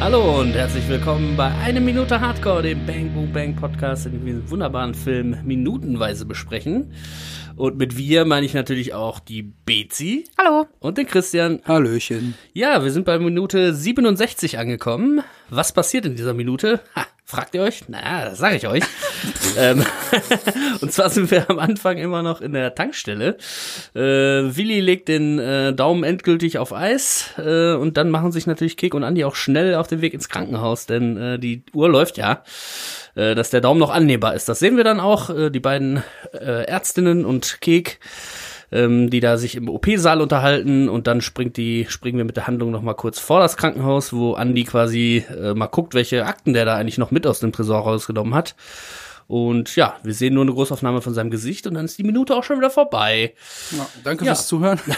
Hallo und herzlich willkommen bei Eine Minute Hardcore, dem Bang Boom Bang Podcast, in dem wir den wunderbaren Film minutenweise besprechen. Und mit wir meine ich natürlich auch die Bezi Hallo. und den Christian. Hallöchen. Ja, wir sind bei Minute 67 angekommen. Was passiert in dieser Minute? Ha, fragt ihr euch? Na, das sage ich euch. ähm, und zwar sind wir am Anfang immer noch in der Tankstelle. Äh, Willi legt den äh, Daumen endgültig auf Eis äh, und dann machen sich natürlich Kek und Andi auch schnell auf den Weg ins Krankenhaus, denn äh, die Uhr läuft ja, äh, dass der Daumen noch annehmbar ist. Das sehen wir dann auch. Äh, die beiden äh, Ärztinnen und Kek ähm, die da sich im OP-Saal unterhalten und dann springt die, springen wir mit der Handlung noch mal kurz vor das Krankenhaus, wo Andy quasi äh, mal guckt, welche Akten der da eigentlich noch mit aus dem Tresor rausgenommen hat. Und ja, wir sehen nur eine Großaufnahme von seinem Gesicht und dann ist die Minute auch schon wieder vorbei. Ja, danke Ja. fürs Zuhören.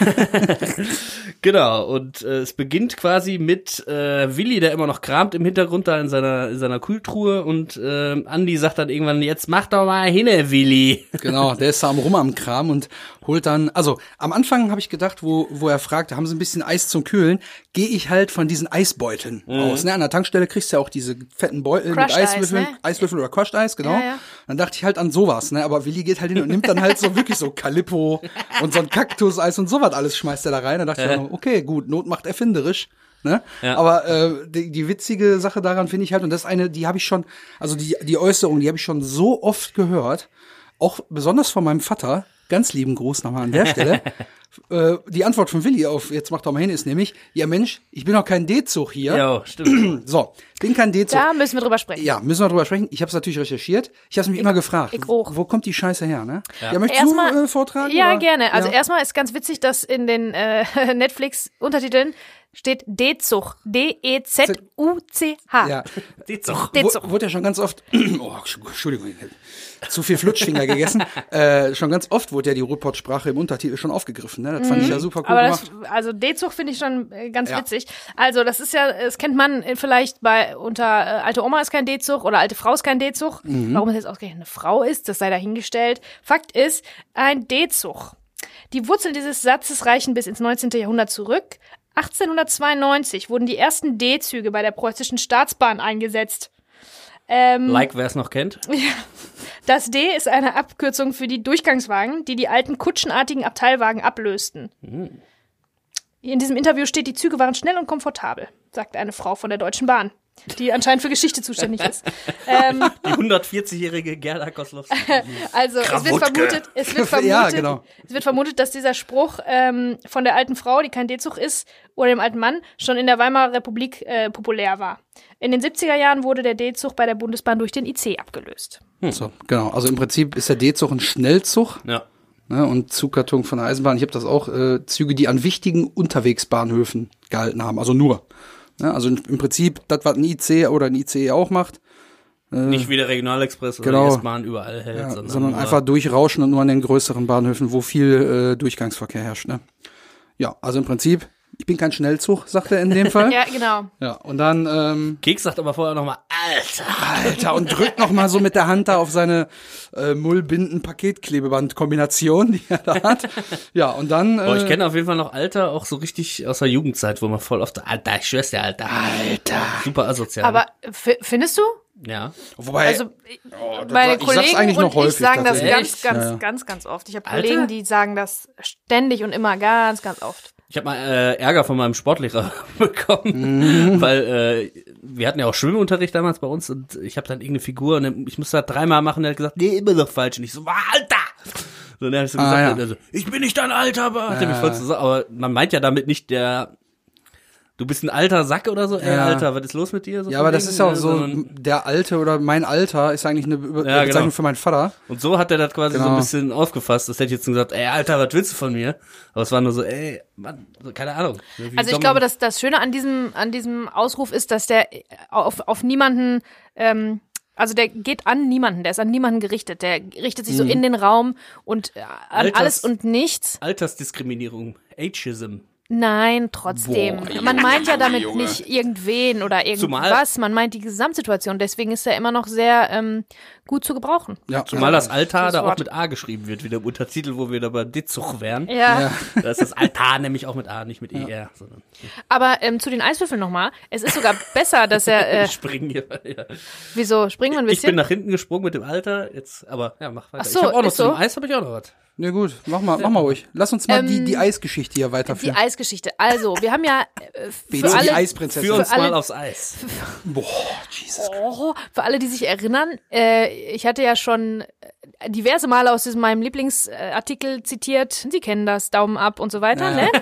Genau, und äh, es beginnt quasi mit äh, Willi, der immer noch kramt im Hintergrund da in seiner, in seiner Kühltruhe und äh, Andy sagt dann irgendwann, jetzt mach doch mal hinne, Willi. genau, der ist da am Rum am Kram und holt dann, also am Anfang habe ich gedacht, wo, wo er fragt, haben sie ein bisschen Eis zum Kühlen, gehe ich halt von diesen Eisbeuteln aus. Ne? An der Tankstelle kriegst du ja auch diese fetten Beutel mit Crushed Eis, Eiswürfeln, ne? Eiswürfel oder Crushed Eis, genau. Ja, ja. Dann dachte ich halt an sowas, ne? Aber Willi geht halt hin und nimmt dann halt so wirklich so Calippo und so ein Kaktuseis und sowas alles schmeißt er da rein. Da dachte ich auch, noch, okay, gut, Not macht erfinderisch. Ne? Ja. Aber äh, die, die witzige Sache daran finde ich halt, und das ist eine, die habe ich schon, also die, die Äußerung, die habe ich schon so oft gehört, auch besonders von meinem Vater, ganz lieben Gruß nochmal an der Stelle. äh, die Antwort von Willi auf, jetzt mach doch mal hin, ist nämlich, ja Mensch, ich bin doch kein D-Zug hier. Ja, stimmt. So, bin kein D-Zug. Da müssen wir drüber sprechen. Ja, müssen wir drüber sprechen. Ich habe es natürlich recherchiert. Ich habe mich immer gefragt, ich auch. wo kommt die Scheiße her, ne? Ja, möchtest Erstmal- du äh, vortragen? Ja, oder? gerne. Also Ja. erstmal ist ganz witzig, dass in den äh, Netflix-Untertiteln steht D-Zug. E D-E-Z-U-C-H. ja. D-Zug. Wo- Wurde ja schon ganz oft, oh, Entschuldigung, ich hab zu viel Flutschfinger gegessen. Äh, schon ganz oft wurde ja die Ruhrpott-Sprache im Untertitel schon aufgegriffen. Ne? Das fand ich ja super cool Mhm. Aber das, gemacht. also D-Zug finde ich schon äh, ganz Ja. witzig. Also das ist ja, das kennt man äh, vielleicht bei unter äh, alte Oma ist kein D-Zug oder alte Frau ist kein D-Zug. Mhm. Warum es jetzt ausgerechnet eine Frau ist, das sei dahingestellt. Fakt ist, ein D-Zug. Die Wurzeln dieses Satzes reichen bis ins 19. Jahrhundert zurück. 1892 wurden die ersten D-Züge bei der preußischen Staatsbahn eingesetzt. Ähm, Like, wer es noch kennt. Das D ist eine Abkürzung für die Durchgangswagen, die die alten kutschenartigen Abteilwagen ablösten. In diesem Interview steht, die Züge waren schnell und komfortabel, sagt eine Frau von der Deutschen Bahn, die anscheinend für Geschichte zuständig ist. ähm, Die 140-jährige Gerda Koslowski. also es wird vermutet, es wird vermutet, Ja, genau. es wird vermutet, dass dieser Spruch ähm, von der alten Frau, die kein D-Zug ist, oder dem alten Mann schon in der Weimarer Republik äh, populär war. In den 70er Jahren wurde der D-Zug bei der Bundesbahn durch den IC abgelöst. So, genau. Also im Prinzip ist der D-Zug ein Schnellzug. Ja. Ne, und Zugkarton von der Eisenbahn. Ich habe das auch, äh, Züge, die an wichtigen Unterwegsbahnhöfen gehalten haben. Also nur. Ne, also im Prinzip, das, was ein IC oder ein ICE auch macht, Nicht wie der Regionalexpress oder Genau. die S-Bahn überall hält, ja, sondern, sondern einfach durchrauschen und nur an den größeren Bahnhöfen, wo viel äh, Durchgangsverkehr herrscht. Ne? Ja, also im Prinzip, ich bin kein Schnellzug, sagt er in dem Fall. Ja, genau. ja, und dann, ähm, Keks sagt aber vorher nochmal, Alter. Alter, und drückt noch mal so mit der Hand da auf seine äh, Mullbinden-Paketklebeband-Kombination, die er da hat. Ja, und dann. Äh, Oh, ich kenne auf jeden Fall noch Alter, auch so richtig aus der Jugendzeit, wo man voll oft, Alter, ich schwör's dir, Alter. Alter. Super asozial. Aber findest du? ja. Wobei, Also das meine ich sag's Kollegen eigentlich noch und ich häufig sagen das ganz, ganz, Ja, ja. ganz, ganz oft. Ich habe? Kollegen, die sagen das ständig und immer ganz, ganz oft. Ich habe mal äh, Ärger von meinem Sportlehrer bekommen, Mhm. weil äh, wir hatten ja auch Schwimmunterricht damals bei uns und ich habe dann irgendeine Figur und ich musste das dreimal machen und er hat gesagt, nee, immer noch falsch. Und ich so, "Ah, Alter! So, und dann hab ich so Ah, gesagt, ja. und er so, ich bin nicht dein Alter, aber hat er mich voll zusammen. Aber man meint ja damit nicht der, du bist ein alter Sack oder so. Ey, Ja. Alter, was ist los mit dir? So ja, aber das ist ja auch äh, so, der Alte oder mein Alter ist eigentlich eine Über Ja, Bezeichnung genau. für meinen Vater. Und so hat er das quasi so ein Genau. bisschen aufgefasst. Das hätte ich jetzt gesagt, ey, Alter, was willst du von mir? Aber es war nur so, ey, Mann, keine Ahnung. Wie Also ich glaube, dass das Schöne an diesem, an diesem Ausruf ist, dass der äh, auf, auf niemanden, ähm, also der geht an niemanden, der ist an niemanden gerichtet. Der richtet sich so in den Raum und äh, an Alters- alles und nichts. Altersdiskriminierung, Ageism. Nein, trotzdem. Man meint ja damit nicht irgendwen oder Zumal- irgendwas. Man meint die Gesamtsituation. Deswegen ist er immer noch sehr ähm, gut zu gebrauchen. Ja, Zumal das Altar Schönes da auch mit A geschrieben wird, wieder im Untertitel, wo wir da bei Ditzug wären. Ja. Da ist das Altar nämlich auch mit A, nicht mit ER, sondern Aber ähm, zu den Eiswürfeln nochmal. Es ist sogar besser, dass er. Äh, springen hier. Ja. wieso? Springen wir ein Ich bin bisschen? nach hinten gesprungen mit dem Alter, jetzt, aber ja, mach weiter. Ach so, ich habe auch noch ist zu dem so? Eis, habe ich auch noch was. Na gut, mach mal, mach mal ruhig. Lass uns mal die, die Eisgeschichte hier Ähm, Die weiterführen. Eisgeschichte. Also, wir haben ja äh, für die alle, Eisprinzessin. Führ uns alle- mal aufs Eis. Boah, Jesus. Oh, für alle, die sich erinnern, äh, ich hatte ja schon diverse Male aus diesem meinem Lieblingsartikel zitiert. Sie kennen das, Daumen ab und so weiter, Ja. ne?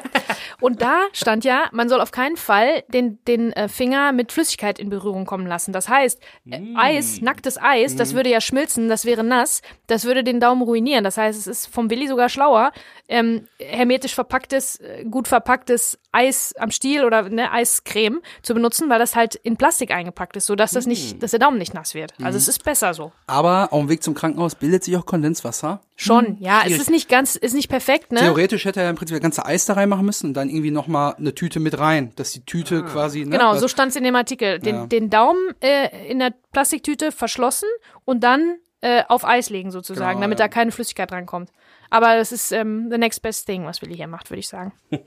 Und da stand ja, man soll auf keinen Fall den, den äh, Finger mit Flüssigkeit in Berührung kommen lassen. Das heißt, äh, Eis, nacktes Eis, das würde ja schmilzen, das wäre nass, das würde den Daumen ruinieren. Das heißt, es ist vom Willi sogar schlauer, ähm, hermetisch verpacktes, äh, gut verpacktes Eis am Stiel oder ne, Eiscreme zu benutzen, weil das halt in Plastik eingepackt ist, sodass das nicht, dass der Daumen nicht nass wird. Also es ist besser so. Aber auf dem Weg zum Krankenhaus bildet sich auch Kondenswasser. Schon, ja, es schwierig. ist nicht ganz, ist nicht perfekt, ne? Theoretisch hätte er im Prinzip das ganze Eis da reinmachen müssen und dann irgendwie nochmal eine Tüte mit rein, dass die Tüte quasi, ne? Genau, so stand es in dem Artikel. Den, Ja. den Daumen äh, in der Plastiktüte verschlossen und dann äh, auf Eis legen sozusagen, Genau, damit ja. da keine Flüssigkeit rankommt. Aber das ist ähm, the next best thing, was Willi hier macht, würde ich sagen.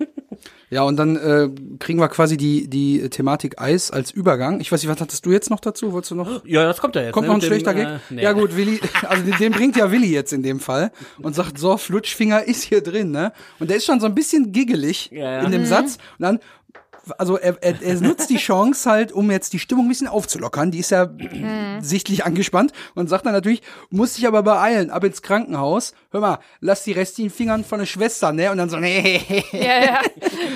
Ja, und dann äh, kriegen wir quasi die, die Thematik Eis als Übergang. Ich weiß nicht, was hattest du jetzt noch dazu? Wolltest du noch? Ja, das kommt ja jetzt. Kommt ne, noch ein mit dem, schlechter Gag? äh, nee. Ja gut, Willi, also den, den bringt ja Willi jetzt in dem Fall und sagt, so, Flutschfinger ist hier drin, ne? Und der ist schon so ein bisschen giggelig Ja, ja. in dem Satz. Und dann, also er, er, er nutzt die Chance halt, um jetzt die Stimmung ein bisschen aufzulockern. Die ist ja sichtlich angespannt und sagt dann natürlich, muss dich aber beeilen, ab ins Krankenhaus. Hör mal, lass die restlichen Fingern von der Schwester, ne? Und dann so, nee. Ja, ja,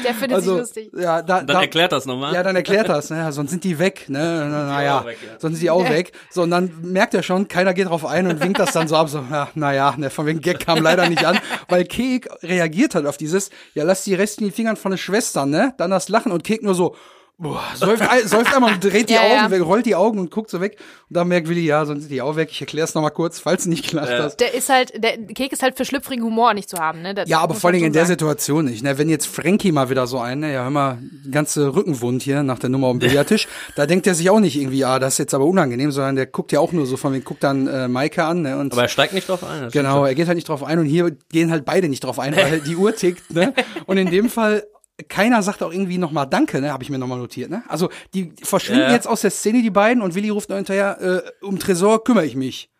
der findet Also, sich lustig. ja, da, Dann da, erklärt das nochmal. ja, dann erklärt das, ne? Sonst sind die weg, ne? Na, naja, weg, ja. sonst sind die auch weg. So, und dann merkt er schon, keiner geht drauf ein und winkt das dann so ab, so, ja, naja, ne, von wegen Gag kam leider nicht an, weil Kek reagiert hat auf dieses, ja, lass die restlichen Fingern von der Schwester, ne? Dann das Lachen und Kek nur so, boah, säuft, säuft einmal und dreht die Ja, Augen ja. weg, rollt die Augen und guckt so weg. Und dann merkt Willi, ja, sonst sind die auch weg. Ich erkläre es nochmal kurz, falls du nicht klar Ja. hast. Der ist halt, der Kek ist halt für schlüpfrigen Humor nicht zu haben, ne? Das Ja, aber vor man allem in der. Situation nicht. Ne? Wenn jetzt Frankie mal wieder so ein, ne, ja, hör mal, ganze Rückenwund hier nach der Nummer am Billardtisch, da denkt er sich auch nicht irgendwie, ah, das ist jetzt aber unangenehm, sondern der guckt ja auch nur so von wegen, guckt dann äh, Maike an, ne? Und Aber er steigt nicht drauf ein. genau, er geht halt nicht drauf ein und hier gehen halt beide nicht drauf ein, weil die Uhr tickt, ne? Und in dem Fall keiner sagt auch irgendwie nochmal Danke, ne? Habe ich mir nochmal notiert, ne? Also die verschwinden Ja. jetzt aus der Szene, die beiden, und Willi ruft noch hinterher, äh, um Tresor kümmere ich mich.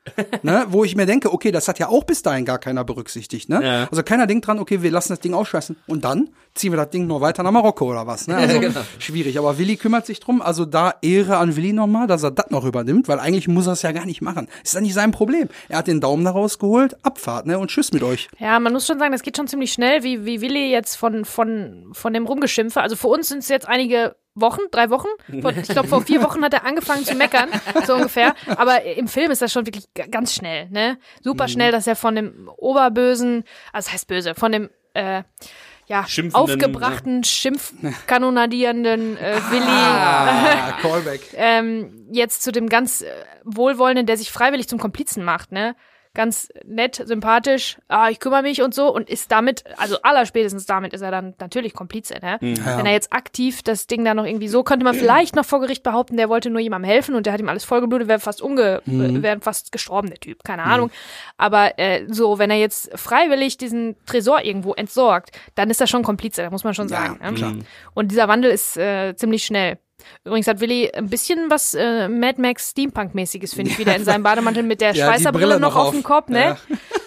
Ne? Wo ich mir denke, okay, das hat ja auch bis dahin gar keiner berücksichtigt, ne? Ja. Also keiner denkt dran, okay, wir lassen das Ding ausschweißen. Und dann ziehen wir das Ding nur weiter nach Marokko oder was, ne? Also Genau. schwierig. Aber Willi kümmert sich drum. Also da Ehre an Willi nochmal, dass er das noch übernimmt, weil eigentlich muss er es ja gar nicht machen. Ist ja nicht sein Problem. Er hat den Daumen da rausgeholt, Abfahrt, ne? Und tschüss mit euch. Ja, man muss schon sagen, das geht schon ziemlich schnell, wie, wie Willi jetzt von, von, von dem Rumgeschimpfe. Also für uns sind es jetzt einige Wochen, drei Wochen. Vor, ich glaube, vor vier Wochen hat er angefangen zu meckern, so ungefähr. Aber im Film ist das schon wirklich ganz schnell, ne? Super Mhm. schnell, dass er von dem Oberbösen, also das heißt böse, von dem, äh, ja, aufgebrachten, schimpfkanonadierenden äh, Willi Ah, Callback. ähm, jetzt zu dem ganz äh, Wohlwollenden, der sich freiwillig zum Komplizen macht, ne? Ganz nett, sympathisch, ah, ich kümmere mich und so und ist damit, also allerspätestens damit ist er dann natürlich Komplize, ne? Wenn er jetzt aktiv das Ding da noch irgendwie so, könnte man vielleicht noch vor Gericht behaupten, der wollte nur jemandem helfen und der hat ihm alles vollgeblutet, wäre fast umge, äh, wäre fast gestorben, der Typ, keine Ahnung. Aber äh, so, wenn er jetzt freiwillig diesen Tresor irgendwo entsorgt, dann ist er schon Komplize, da muss man schon sagen. ne? klar. Und dieser Wandel ist äh, ziemlich schnell. Übrigens hat Willi ein bisschen was äh, Mad Max Steampunk-mäßiges, finde ich, wieder in seinem Bademantel mit der Ja, Schweißerbrille Brille noch noch auf dem Kopf, ne? Ja.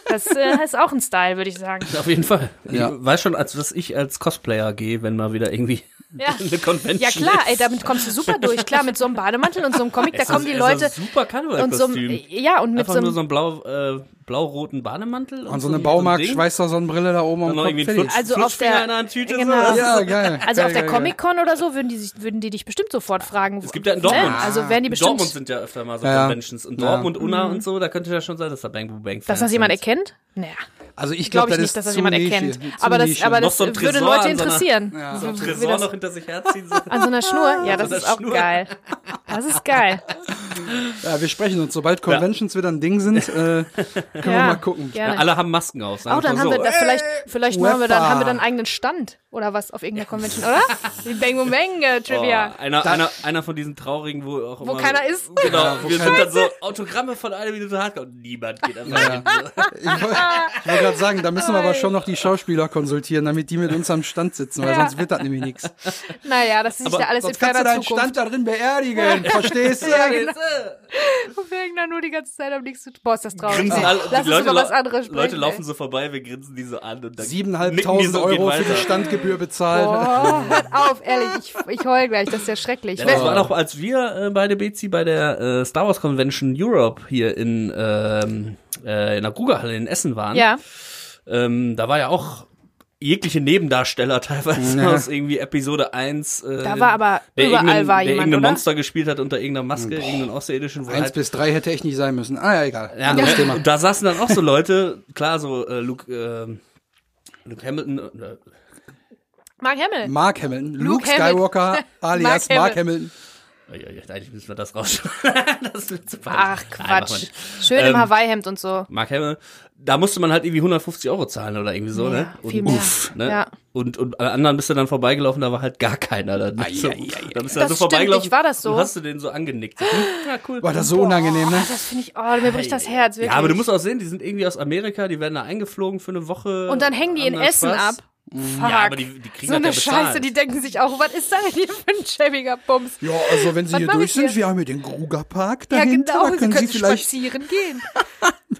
Das äh, ist auch ein Style, würde ich sagen. Auf jeden Fall. Ja. Ich weiß schon, als dass ich als Cosplayer gehe, wenn mal wieder irgendwie Ja. eine Convention Ja klar, ey, ist. damit kommst du super durch. Klar, mit so einem Bademantel und so einem Comic, da kommen ist- die Leute ist ein super und so einem, Karnevalkostüm. ja, und mit Einfach so nur einem, so einen blau, äh, blau-roten Bademantel. Und so ein- eine ein Ding. Baumarkt-Schweißer-Sonnenbrille da oben am Dann Kopf. irgendwie Also auf der- in einer Tüte. genau. So. Ja, geil. also geil, auf der. Comic-Con oder so würden die sich, würden die dich bestimmt sofort fragen. Es gibt ja in Dortmund. Ne? Also werden die In bestimmt, Dortmund sind ja öfter mal so Ja, ja. Conventions. In Ja. Dortmund, Unna und so, da könnte ja schon sein, dass da Bang Boom Bang dass das jemand erkennt? Naja, Also ich glaube ich das nicht, dass das jemand Nische, erkennt. Aber das, aber das so würde Leute an so einer- interessieren. So ein Tresor das- noch hinter sich herziehen. So. An so einer Schnur? Ja, das So ist auch geil. Das ist geil. Ja, wir sprechen uns. Sobald Conventions wieder ein Ding sind, äh, können wir Ja, mal gucken. Gerne. Ja, alle haben Masken auf. sagen Oh, dann wir haben wir so. da vielleicht, vielleicht machen wir dann, haben wir dann einen eigenen Stand. Oder was auf irgendeiner Convention, oder? Die Bang Boom Bang äh, Trivia. Oh, einer, einer, einer von diesen traurigen, wo auch Wo immer, keiner ist. Genau, wo wir sind dann so Autogramme von einer Minute Hardcore und niemand geht einfach Ja. hin. Ich wollte wollt gerade sagen, da müssen wir aber schon noch die Schauspieler konsultieren, damit die mit uns am Stand sitzen, weil Ja. sonst wird das nämlich nichts. Naja, das ist Aber ja alles in Sonst kannst du deinen Zukunft. Stand da drin beerdigen, verstehst du? Ja, genau. Und wir hängen da nur die ganze Zeit am nichts zu tun. Boah, ist das traurig. Grinsen alle, Lass uns Leute, über was anderes sprechen. Leute laufen ey. so vorbei, wir grinsen die so an und dann Siebeneinhalbtausend so Euro für die weiter. Standgebühr bezahlen. Boah, hört auf, ehrlich. Ich, ich heul gleich, das ist ja schrecklich. Ja, das war doch, als wir äh, bei der BC bei der äh, Star Wars Convention Europe hier in, ähm, äh, in der Krugerhalle in Essen waren. ja, Ähm, da war ja auch jegliche Nebendarsteller teilweise Ja. aus irgendwie Episode 1. Äh, da war aber, der überall irgendein- war der jemand, irgendein oder? Monster gespielt hat unter irgendeiner Maske, irgendeinen Außerirdischen. Eins halt- bis drei hätte echt nicht sein müssen. Ah ja, egal. ja, und, Thema. da saßen dann auch so Leute, klar, so äh, Luke, äh, Luke Hamilton, äh, Mark Hamill. Mark Hamilton, Luke, Luke Hamilton. Skywalker alias Mark Mark Hamill. Hamilton. ja, ja, eigentlich müssen wir das rausschneiden. das wird zu. Ach, Nein, Quatsch. nicht. Schön im Ähm, Hawaii-Hemd und so. Mark Hamill, da musste man halt irgendwie 150 Euro zahlen oder irgendwie so, ne? Ja, viel und, mehr. Uff, ne? Ja. Und, und alle anderen bist du dann vorbeigelaufen, da war halt gar keiner. Da, Ai, so, ai, ai, da bist du Das dann so stimmt vorbeigelaufen. nicht, war das so? Und hast du den so angenickt. So, hm, ja, cool. War das so unangenehm, ne? Das finde ich, oh, mir bricht das Herz, wirklich. Ja, aber du musst auch sehen, die sind irgendwie aus Amerika, die werden da eingeflogen für eine Woche. und dann hängen die in Essen ab. Fuck. Ja, aber die, die kriegen so eine ja. Scheiße, die denken sich auch, was ist das denn hier für ein schäbiger Bums? Ja, also wenn Sie Was hier durch sind, hier? wir haben hier den Grugerpark Ja, dahinter, genau, da sie können können Sie vielleicht... spazieren gehen.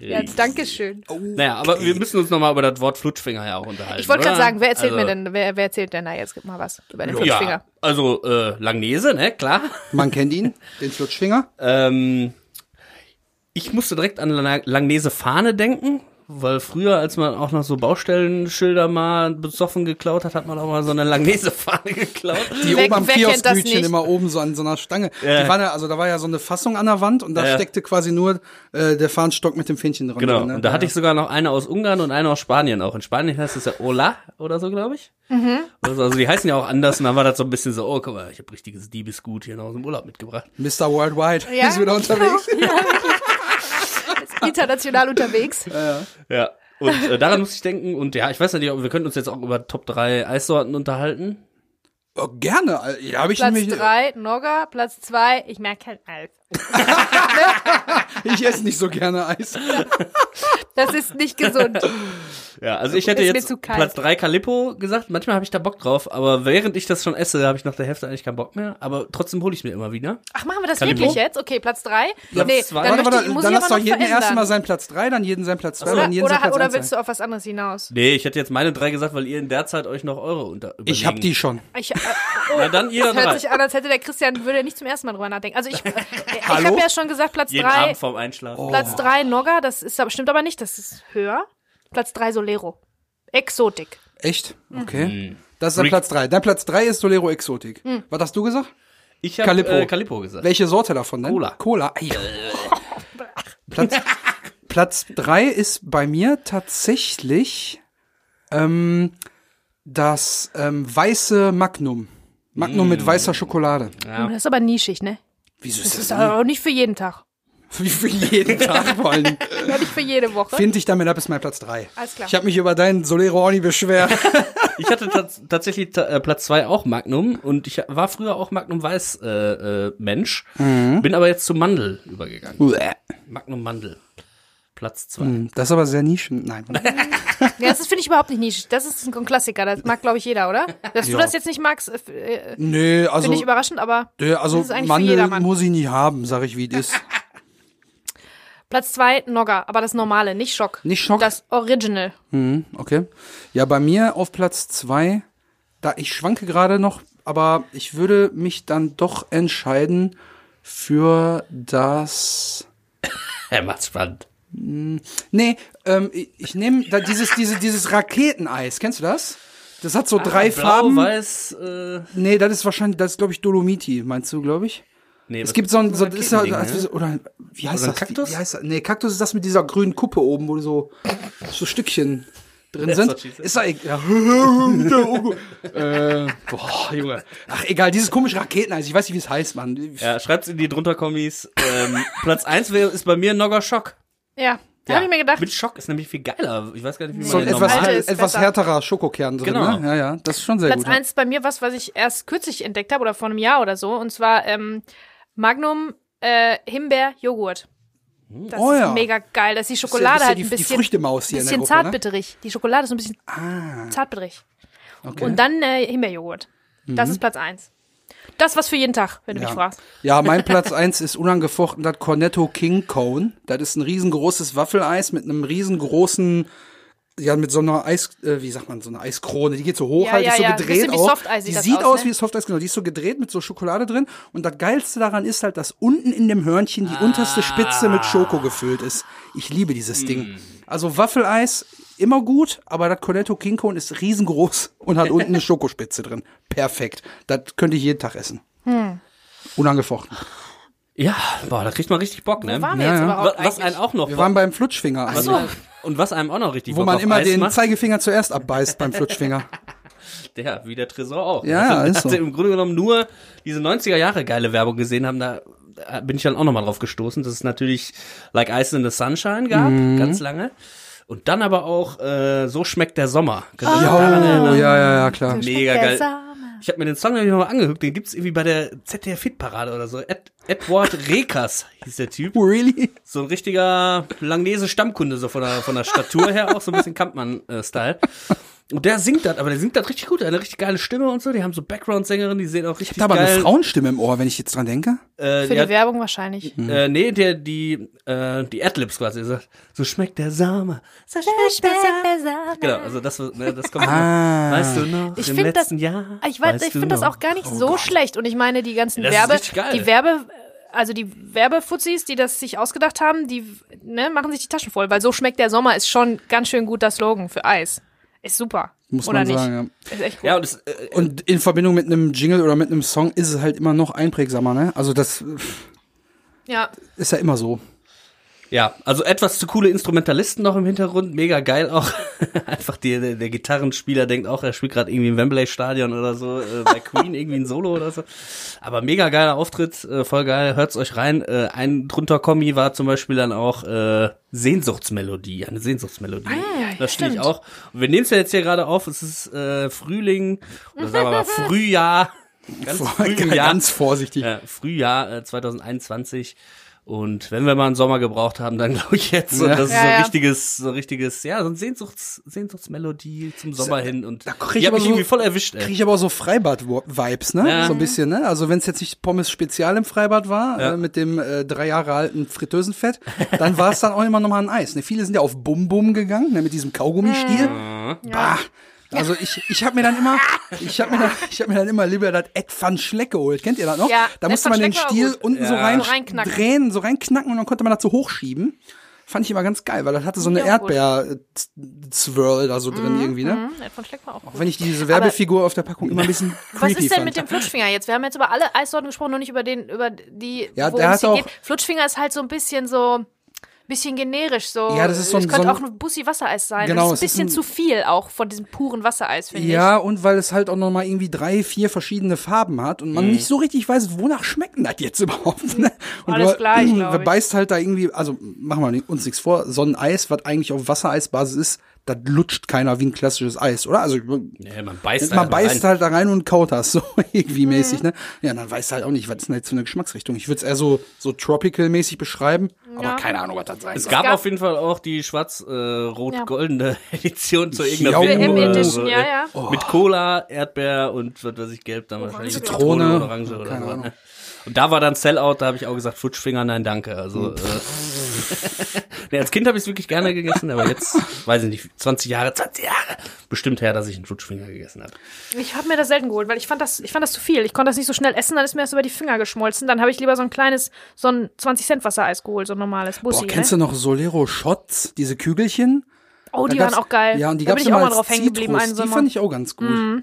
ja, danke schön. Naja, aber wir müssen uns nochmal über das Wort Flutschfinger ja auch unterhalten. Ich wollte gerade sagen, wer erzählt also, mir denn, wer, wer erzählt denn da jetzt? Gib mal was über den Ja, Flutschfinger. also äh, Langnese, ne, klar. Man kennt ihn, den Flutschfinger. Ähm, ich musste direkt an Lang- Langnese Fahne denken, weil früher, als man auch noch so Baustellenschilder mal besoffen geklaut hat, hat man auch mal so eine Langnese Fahne geklaut. Die Wer- oben am Kioskgütchen immer oben so an so einer Stange. Ja. Die waren ja, also da war ja so eine Fassung an der Wand und da Ja. steckte quasi nur äh, der Fahnenstock mit dem Fähnchen dran. Genau, ne? und da hatte Ja. ich sogar noch eine aus Ungarn und eine aus Spanien auch. In Spanien heißt es ja Ola oder so, glaube ich. Mhm. Also, also die heißen ja auch anders und dann war das so ein bisschen so, oh, guck mal, ich habe richtiges Diebesgut hier noch aus dem Urlaub mitgebracht. Mr. Worldwide Ja, ist wieder unterwegs. Ist international unterwegs. Ja. Und äh, daran muss ich denken und ja, ich weiß nicht, ob wir könnten uns jetzt auch über Top 3 Eissorten unterhalten. Oh, gerne. Ja, habe ich Platz nämlich. drei Nogger, Platz zwei ich merke kein Eis. Ich esse nicht so gerne Eis. Das ist nicht gesund. Ja, also ich hätte jetzt. Platz 3 Calippo gesagt. Manchmal habe ich da Bock drauf, aber während ich das schon esse, habe ich nach der Hälfte eigentlich keinen Bock mehr. Aber trotzdem hole ich mir immer wieder. Ach, machen wir das Calippo? wirklich jetzt? Okay, Platz drei Platz nee, zwei. dann, Warte, warte, ich, dann ich lass doch jeden erst verändern. mal seinen Platz 3, dann jeden seinen Platz 2, Oder, dann jeden oder, seinen Platz oder 1 willst du auf was anderes hinaus? Nee, ich hätte jetzt meine drei gesagt, weil ihr in der Zeit euch noch eure unter überlegen. Ich hab die schon. Ich, äh, Na dann jeder das hört drei. sich an, als hätte der Christian, würde er nicht zum ersten Mal drüber nachdenken. Also ich, äh, ich habe ja schon gesagt, Platz Jeden drei Abend vorm Einschlafen. Platz drei Nogger, das ist aber, stimmt aber nicht, das ist höher. Platz drei Solero. Exotik. Echt? Okay. Mhm. Das ist dein Rick- Platz 3. Dein Platz 3 ist Solero Exotik. Hm. Was hast du gesagt? Ich habe Calippo. Äh, Calippo gesagt. Welche Sorte davon denn? Cola. Cola. Platz, Platz 3 ist bei mir tatsächlich ähm, das ähm, weiße Magnum. Magnum mit weißer Schokolade. Ja. Oh, das ist aber nischig, ne? Wieso Das ist ist das aber auch nicht für jeden Tag. Wie für jeden Tag vor allem. Ja, nicht für jede Woche. Find dich damit ab, ist mein Platz 3. Alles klar. Ich habe mich über deinen Solero nie beschwert. Ich hatte tats tatsächlich ta- äh, Platz zwei auch Magnum und ich war früher auch Magnum Weiß äh, äh, Mensch, Mhm. bin aber jetzt zu Mandel übergegangen. Magnum Mandel. Platz zwei. Das ist aber sehr nischen. Nein. Ja, das finde ich überhaupt nicht nischig. Das ist ein Klassiker. Das mag, glaube ich, jeder, oder? Dass du Ja. das jetzt nicht magst, äh, äh, Nee, also, finde ich überraschend, aber nee, also das ist eigentlich für Mandel muss ich nie haben, sag ich, wie es ist. Platz zwei Nogger, aber das normale, nicht Schock. Nicht Schock? Das Original. Mhm, okay. Ja, bei mir auf Platz zwei, da ich schwanke gerade noch, aber ich würde mich dann doch entscheiden für das. Er macht's spannend. Nee, ähm, ich, nehme da dieses, diese, dieses Raketeneis. Kennst du das? Das hat so drei Ah, Blau, Farben. weiß, äh, Nee, das ist wahrscheinlich, das ist glaube ich Dolomiti, meinst du, glaube ich? Nee, Es gibt so ein, so, ist ja, Raketending, also, ne? so- oder wie heißt Oder das? Kaktus? Wie, wie heißt das? Nee, Kaktus ist das mit dieser grünen Kuppe oben, wo so, so Stückchen drin sind. Ist da egal. äh, boah, Junge. Ach, egal, dieses komische Raketeneis, ich weiß nicht, wie es heißt, Mann. Ja, schreibt's in die drunter Kommis. Ähm, Platz eins wäre ist bei mir Nogger Schock. Ja. Da habe ich mir gedacht, Mit Schock ist nämlich viel geiler. Ich weiß gar nicht, wie So ein man den etwas, Alte normal- ist etwas härterer Schokokern drin, Genau. ne? Ja, ja, das ist schon sehr Platz gut. eins bei mir was, was ich erst kürzlich entdeckt habe oder vor einem Jahr oder so. Und zwar ähm, Magnum äh, Himbeer-Joghurt. Das Oh ist ja. mega geil. Das ist die Das ist Schokolade ja halt die- ein die bisschen, Früchtemaus hier in der bisschen Gruppe, ne? zartbitterig. Die Schokolade ist so ein bisschen Ah, zartbitterig. okay. Und dann äh, Himbeerjoghurt. Das ist Platz eins. Das was für jeden Tag, wenn du mich Mhm. Ja. fragst. Ja, mein Platz eins ist unangefochten das Cornetto King Cone. Das ist ein riesengroßes Waffeleis mit einem riesengroßen, ja, mit so einer Eis, äh, wie sagt man, so eine Eiskrone, die geht so hoch Ja, halt, ja, ist so ja. gedreht wie auch. Die das sieht aus, ne? wie Softeis, genau, die ist so gedreht mit so Schokolade drin. Und das Geilste daran ist halt, dass unten in dem Hörnchen die unterste Spitze mit Schoko gefüllt ist. Ich liebe dieses Ding. Also Waffeleis, immer gut, aber das Cornetto King Cone ist riesengroß und hat unten eine Schokospitze drin. Perfekt. Das könnte ich jeden Tag essen. Unangefochten. Ja, boah, da kriegt man richtig Bock, ne? Wo waren wir Ja, jetzt überhaupt Was einen auch noch Wir Bock- waren beim Flutschfinger. einem- und was einem auch noch richtig Wo man immer Eis den macht, Zeigefinger zuerst abbeißt beim Flutschfinger. der, wie der Tresor auch. Ja, ja, ist so. wir im Grunde genommen nur diese 90er Jahre geile Werbung gesehen haben, da bin ich dann auch nochmal drauf gestoßen, dass es natürlich Like Ice in the Sunshine gab, Mhm. ganz lange. Und dann aber auch äh, So schmeckt der Sommer. Euch Ja, ja, ja, ja, klar. Mega geil. Ich habe mir den Song nämlich nochmal angeguckt, den gibt's irgendwie bei der ZDF Hitparade oder so. Ed, Edward Rekas hieß der Typ. Really? So ein richtiger Langnese Stammkunde, so von der, von der Statur her, auch so ein bisschen Kampmann-Style. Und der singt das, aber der singt das richtig gut, er hat eine richtig geile Stimme und so. Die haben so Background-Sängerinnen, die sehen auch richtig Da aber geil. eine Frauenstimme im Ohr, wenn ich jetzt dran denke. äh, Für die die Werbung wahrscheinlich. Mhm. äh, nee, der, die, äh, die Adlibs quasi. So, so schmeckt der Same. So schmeckt der Same. Genau, also das, ne, das kommt. Ah. Weißt du noch, Ich finde das, letzten Jahr. ich, weiß, ich finde das auch gar nicht so schlecht. Und ich meine, die ganzen Das Werbe, die Werbe, also die Werbefuzis, die das sich ausgedacht haben, die ne, machen sich die Taschen voll, weil so schmeckt der Sommer ist schon ganz schön guter Slogan für Eis. Ist super. Muss oder man nicht? sagen, Ist echt gut. Ja, und das, äh, Und in Verbindung mit einem Jingle oder mit einem Song ist es halt immer noch einprägsamer, ne? Also das Ja. ist ja immer so. Ja, also etwas zu coole Instrumentalisten noch im Hintergrund, mega geil auch. Einfach die, der, der Gitarrenspieler denkt auch, er spielt gerade irgendwie im Wembley Stadion oder so, äh, bei Queen irgendwie ein Solo oder so. Aber mega geiler Auftritt, äh, voll geil, hört's euch rein. Äh, ein drunter Kommi war zum Beispiel dann auch äh, Sehnsuchtsmelodie, eine Sehnsuchtsmelodie. Ah, das stehe ich stimmt. auch. Und wir nehmen es ja jetzt hier gerade auf, es ist äh, Frühling, oder sagen wir mal Frühjahr, ganz früh Jahr. Ganz vorsichtig. Ja, Frühjahr äh, 2021. Und wenn wir mal einen Sommer gebraucht haben, dann glaube ich jetzt. Und Ja. das ist Ja, so ja. richtiges, so richtiges, ja, so ein Sehnsuchts, Sehnsuchtsmelodie zum Sommer hin. Und da krieg ich die aber mich so- irgendwie voll erwischt, ey. Kriege ich aber auch so Freibad-Vibes, ne? Ja. So ein bisschen, ne? Also wenn es jetzt nicht Pommes Spezial im Freibad war, Ja. äh, mit dem äh, drei Jahre alten Fritteusenfett, dann war es dann auch immer noch mal ein Eis. Ne? Viele sind ja auf Bum Bum gegangen, ne? mit diesem Kaugummistiel. Bah. Also ich, ich habe mir dann immer, ich habe mir, dann- ich hab mir dann immer lieber das Ed van Schleck geholt. Kennt ihr das noch? Ja, da musste van man den Stiel unten so Ja. rein So drehen, so reinknacken und dann konnte man das so hochschieben. Fand ich immer ganz geil, weil das hatte so eine. Erdbeer-Swirl da so drin irgendwie, ne? Mhm, Ed von Schleck war auch Auch gut. wenn ich diese Werbefigur auf der Packung immer ein bisschen Was creepy ist denn fand. mit dem Flutschfinger jetzt? Wir haben jetzt über alle Eissorten gesprochen, nur nicht über den, über die, Ja, worum der hat auch- geht. Flutschfinger ist halt so ein bisschen so, bisschen generisch, so. Ja, das ist so ein- Es könnte so ein- auch ein Bussi Wassereis sein. Genau, das ist ein es ist bisschen ein- zu viel auch von diesem puren Wassereis, finde Ja, und weil es halt auch noch mal irgendwie drei, vier verschiedene Farben hat und man nicht so richtig weiß, wonach schmeckt denn das jetzt überhaupt. Ne? Und Alles du, gleich, du glaub ich. beißt halt da irgendwie, also machen wir uns nichts vor, so ein Eis, was eigentlich auf Wassereisbasis ist, das lutscht keiner wie ein klassisches Eis, oder? Also Nee, man beißt man einfach beißt rein. halt da rein und kaut das so irgendwie Mhm. mäßig, ne? Ja, dann weißt du halt auch nicht, was ist denn jetzt für eine Geschmacksrichtung. Ich würde es eher so, so tropical-mäßig beschreiben, aber Ja. keine Ahnung, was das sein Es soll. gab gab- auf jeden Fall auch die schwarz-rot-goldene Edition zu Ja. irgendeiner oder Edition, so, ja, ja. Mit Cola, Erdbeer und was weiß ich, gelb dann wahrscheinlich Zitrone. oder Orange oder Keine so. Ahnung. Ne? Und da war dann Sellout, da habe ich auch gesagt, Futschfinger, nein, danke. Also Hm. äh, nee, als Kind habe ich es wirklich gerne gegessen, aber jetzt, weiß ich nicht, 20 Jahre, 20 Jahre bestimmt her, dass ich einen Futschfinger gegessen habe. Ich habe mir das selten geholt, weil ich fand das, ich fand das zu viel. Ich konnte das nicht so schnell essen, dann ist mir das über die Finger geschmolzen. Dann habe ich lieber so ein kleines, so ein 20 Cent Wassereis geholt, so ein normales Bussi. Boah, kennst ne? du noch Solero Shots, diese Kügelchen? Oh, die Da waren gab's- auch geil. Ja, und die da bin ich auch immer mal drauf hängen geblieben einen Die Sommer. Mhm. fand ich auch ganz gut.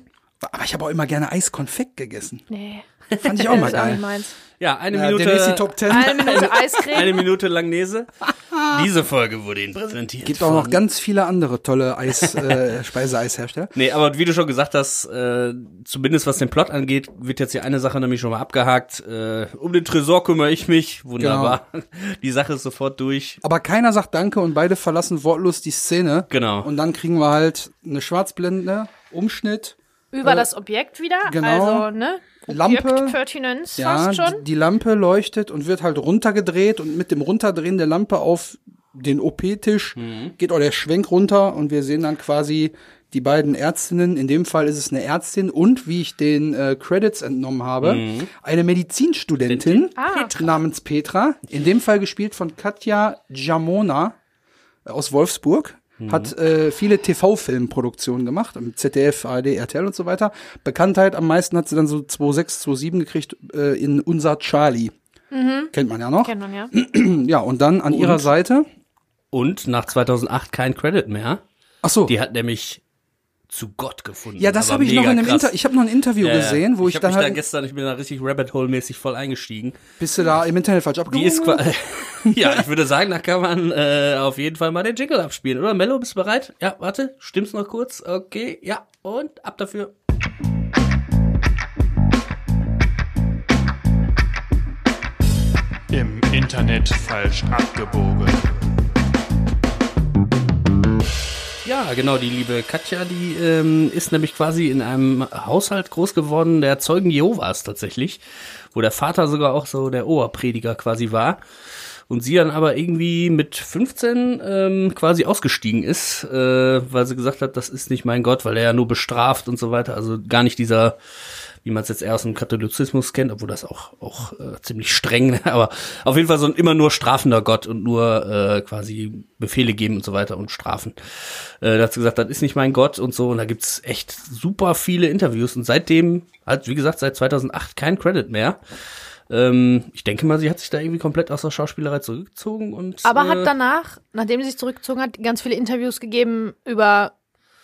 Aber ich habe auch immer gerne Eiskonfekt gegessen. nee, Fand ich auch mal das ist auch nicht geil. meins. Ja, eine Ja, Minute. die Top 10. Eine Minute Eiscreme. Eine Minute Langnese. Diese Folge wurde Ihnen präsentiert. Gibt auch noch ganz viele andere tolle Eis, äh, Speiseeishersteller. Nee, aber wie du schon gesagt hast, äh, zumindest was den Plot angeht, wird jetzt hier eine Sache nämlich schon mal abgehakt. Äh, um den Tresor kümmere ich mich. Wunderbar. Die Sache ist sofort durch. Aber keiner sagt Danke und beide verlassen wortlos die Szene. Genau. Und dann kriegen wir halt eine Schwarzblende, Umschnitt, Über das Objekt wieder. genau. Also, ne? Lampe. Objektpertinenz ja, fast schon. die Lampe leuchtet und wird halt runtergedreht und mit dem Runterdrehen der Lampe auf den OP-Tisch Mhm. geht auch der Schwenk runter und wir sehen dann quasi die beiden Ärztinnen. In dem Fall ist es eine Ärztin und, wie ich den äh, Credits entnommen habe, Mhm. eine Medizinstudentin Ah. namens Petra. In dem Fall gespielt von Katja Jamona aus Wolfsburg. Hat äh, viele TV-Filmproduktionen gemacht, im ZDF, ARD, RTL und so weiter. Bekanntheit am meisten hat sie dann so 2006, 2007 gekriegt äh, in Unser Charlie. Kennt man ja noch. Kennt man ja. Ja, und dann an ihrer Seite. Und nach 2008 kein Credit mehr. Ach so. Die hat nämlich zu Gott gefunden. Ja, das habe ich noch in einem krass. Inter ich habe noch ein Interview Ja, gesehen, wo ich, hab dann mich da halt gestern, ich bin da richtig Rabbit Hole mäßig voll eingestiegen. bist du da im Internet falsch Die abgehoben. ist quasi, ja, ich würde sagen, da kann man äh, auf jeden Fall mal den Jingle abspielen, oder? Mello, bist du bereit? Ja, warte, stimmt's noch kurz? Okay, ja, und ab dafür. Im Internet falsch abgebogen. Ja, genau, die liebe Katja, die ähm, ist nämlich quasi in einem Haushalt groß geworden, der Zeugen Jehovas tatsächlich, wo der Vater sogar auch so der Oberprediger quasi war. Und sie dann aber irgendwie mit 15 ähm, quasi ausgestiegen ist, äh, weil sie gesagt hat, das ist nicht mein Gott, weil er ja nur bestraft und so weiter. Also gar nicht dieser, wie man es jetzt eher aus dem Katholizismus kennt, obwohl das auch, auch äh, ziemlich streng, aber auf jeden Fall so ein immer nur strafender Gott und nur äh, quasi Befehle geben und so weiter und strafen. Äh, da hat sie gesagt, das ist nicht mein Gott und so. Und da gibt's echt super viele Interviews. Und seitdem, halt, wie gesagt, seit 2008 kein Credit mehr. Ähm, ich denke mal, sie hat sich da irgendwie komplett aus der Schauspielerei zurückgezogen und. Aber äh, hat danach, nachdem sie sich zurückgezogen hat, ganz viele Interviews gegeben über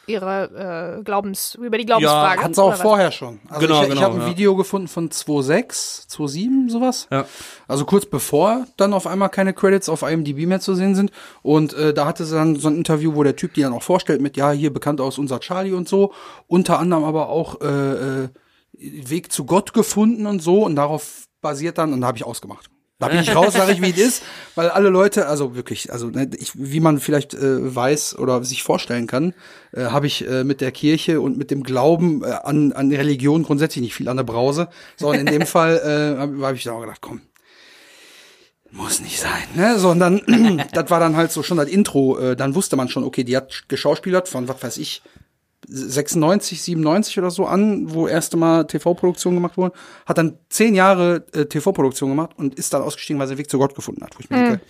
ihre äh, Glaubens, über die Glaubensfrage. Hat sie auch was? vorher schon. Also Genau, ich, genau, ich habe ein ja. Video gefunden von 2.6, 2.7, sowas. Ja. Also kurz bevor dann auf einmal keine Credits auf IMDb mehr zu sehen sind. Und äh, da hatte sie dann so ein Interview, wo der Typ die dann auch vorstellt mit, ja, hier bekannt aus unser Charlie und so. Unter anderem aber auch äh, äh, Weg zu Gott gefunden und so. Und darauf basiert dann, und da habe ich ausgemacht. Da bin ich raus, sage ich, wie es ist, weil alle Leute, also wirklich, also ne, ich, wie man vielleicht äh, weiß oder sich vorstellen kann, äh, habe ich äh, mit der Kirche und mit dem Glauben äh, an, an Religion grundsätzlich nicht viel an der Brause, sondern in dem Fall äh, habe hab ich dann auch gedacht, komm, muss nicht sein, ne? So, und dann, das war dann halt so schon das Intro, äh, dann wusste man schon, okay, die hat geschauspielert von, was weiß ich, 96, 97 oder so an, wo erste Mal TV-Produktion gemacht wurden, hat dann zehn Jahre äh, TV-Produktion gemacht und ist dann ausgestiegen, weil sie den Weg zu Gott gefunden hat. Wo ich mir denke,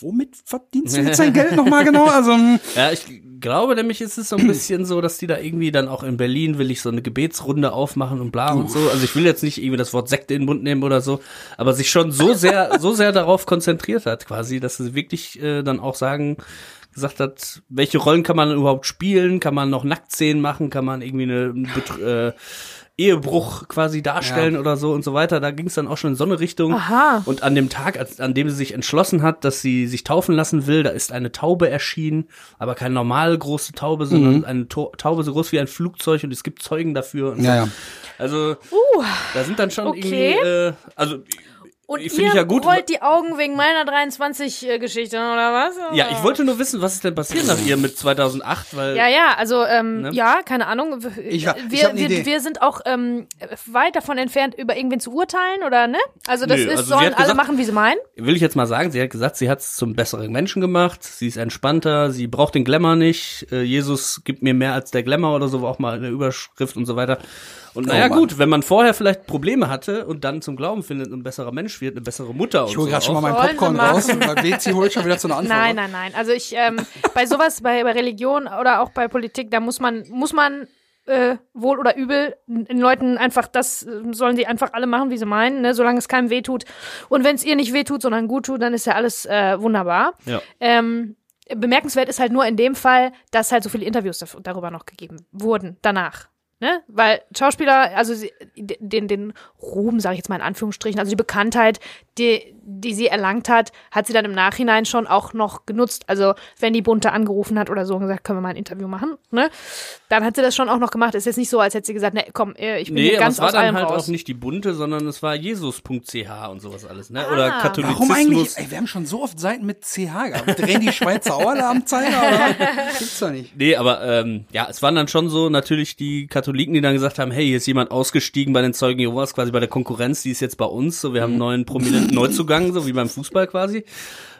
womit verdienst du jetzt dein Geld nochmal genau? Also, hm, Ja, ich glaube nämlich ist es so ein bisschen so, dass die da irgendwie dann auch in Berlin will ich so eine Gebetsrunde aufmachen und bla und so. Also ich will jetzt nicht irgendwie das Wort Sekte in den Mund nehmen oder so, aber sich schon so sehr, so sehr darauf konzentriert hat quasi, dass sie wirklich äh, dann auch sagen, gesagt hat, welche Rollen kann man überhaupt spielen? Kann man noch Nacktszenen machen? Kann man irgendwie eine, äh, Ehebruch quasi darstellen oder so und so weiter. Da ging es dann auch schon in so eine Richtung. Aha. Und an dem Tag, als, an dem sie sich entschlossen hat, dass sie sich taufen lassen will, da ist eine Taube erschienen, aber keine normale große Taube, Mhm. sondern eine to Taube so groß wie ein Flugzeug und es gibt Zeugen dafür. Ja, ja. so. Also da sind dann schon okay. irgendwie, äh, also Und Finde ihr ich ja gut. rollt die Augen wegen meiner 23-Geschichte, oder was? ja, ich wollte nur wissen, was ist denn passiert nach ihr mit 2008, weil Ja, ja, also ähm, Ne? ja, keine Ahnung. Ich hab- ich wir, wir, Idee. wir sind auch ähm, weit davon entfernt, über irgendwen zu urteilen, oder ne? Also das Nö, ist, also sollen alle gesagt- machen, wie sie meinen. will ich jetzt mal sagen, sie hat gesagt, sie hat es zum besseren Menschen gemacht, sie ist entspannter, sie braucht den Glamour nicht, äh, Jesus gibt mir mehr als der Glamour oder so, war auch mal eine Überschrift und so weiter. Und naja Oh gut, wenn man vorher vielleicht Probleme hatte und dann zum Glauben findet und ein besserer Mensch wird, eine bessere Mutter und Ich hole so gerade schon mal auch. mein Sollen sie Popcorn raus, weil Bezi holt schon wieder zu einer Antwort. Nein, nein, nein. Also ich ähm, bei sowas, bei, bei Religion oder auch bei Politik, da muss man muss man äh, wohl oder übel den Leuten einfach das äh, sollen sie einfach alle machen, wie sie meinen, ne? solange es keinem wehtut. Und wenn es ihr nicht wehtut, sondern gut tut, dann ist ja alles äh, wunderbar. Ja. Ähm, bemerkenswert ist halt nur in dem Fall, dass halt so viele Interviews darüber noch gegeben wurden danach. Ne? Weil Schauspieler, also sie, den, den Ruhm, sage ich jetzt mal in Anführungsstrichen, also die Bekanntheit, die, die sie erlangt hat, hat sie dann im Nachhinein schon auch noch genutzt. Also wenn die Bunte angerufen hat oder so und gesagt, können wir mal ein Interview machen, ne? Dann hat sie das schon auch noch gemacht. Ist jetzt nicht so, als hätte sie gesagt, ne, komm, äh, ich bin Nee, hier aber ganz es war aus dann allem halt raus. auch nicht die bunte, sondern es war jesus.ch und sowas alles, ne? Ah. Oder Katholizismus. Warum eigentlich? Ey, wir haben schon so oft Seiten mit CH gehabt. Drehen die Schweizer auch alle am Zeiger? Oder? Gibt's doch nicht. Nee, aber ähm, ja, es waren dann schon so natürlich die Katholiken, die dann gesagt haben, hey, hier ist jemand ausgestiegen bei den Zeugen Jehovas, quasi bei der Konkurrenz, die ist jetzt bei uns, so wir haben einen neuen prominenten Neuzugang, so wie beim Fußball quasi.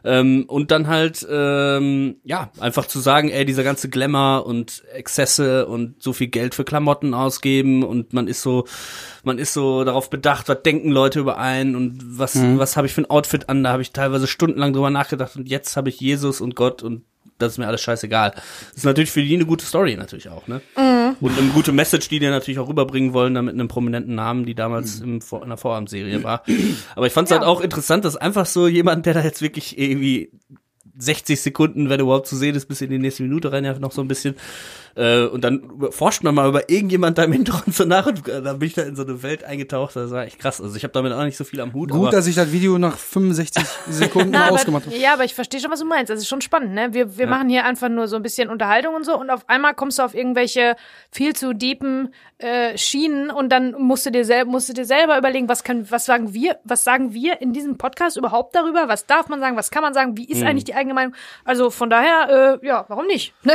Ähm, und dann halt, ähm, ja, einfach zu sagen, ey, dieser ganze Glamour und Exzesse und so viel Geld für Klamotten ausgeben und man ist so, man ist so darauf bedacht, was denken Leute über einen und was, was habe ich für ein Outfit an, da habe ich teilweise stundenlang drüber nachgedacht und jetzt habe ich Jesus und Gott und das ist mir alles scheißegal. Das ist natürlich für die eine gute Story natürlich auch, ne? Und eine gute Message, die die natürlich auch rüberbringen wollen, da mit einem prominenten Namen, die damals im Vor in der Vorabendserie war. Aber ich fand es Ja. halt auch interessant, dass einfach so jemand, der da jetzt wirklich irgendwie 60 Sekunden, wenn überhaupt zu sehen ist, bis in die nächste Minute rein, ja noch so ein bisschen. Äh, und dann forscht man mal über irgendjemand da im Hintergrund so nach und äh, da bin ich da in so eine Welt eingetaucht. Das war echt krass. Also ich habe damit auch nicht so viel am Hut. Gut, aber dass ich das Video nach 65 Sekunden Na, ausgemacht habe. ja, aber ich verstehe schon, was du meinst. Das ist schon spannend, ne? Wir, wir machen hier einfach nur so ein bisschen Unterhaltung und so und auf einmal kommst du auf irgendwelche viel zu deepen äh, Schienen und dann musst du dir sel musst du dir selber überlegen, was kann, was sagen wir, was sagen wir in diesem Podcast überhaupt darüber? Was darf man sagen? Was kann man sagen? Wie ist eigentlich die eigene Meinung? Also von daher, äh, ja, warum nicht? Ne?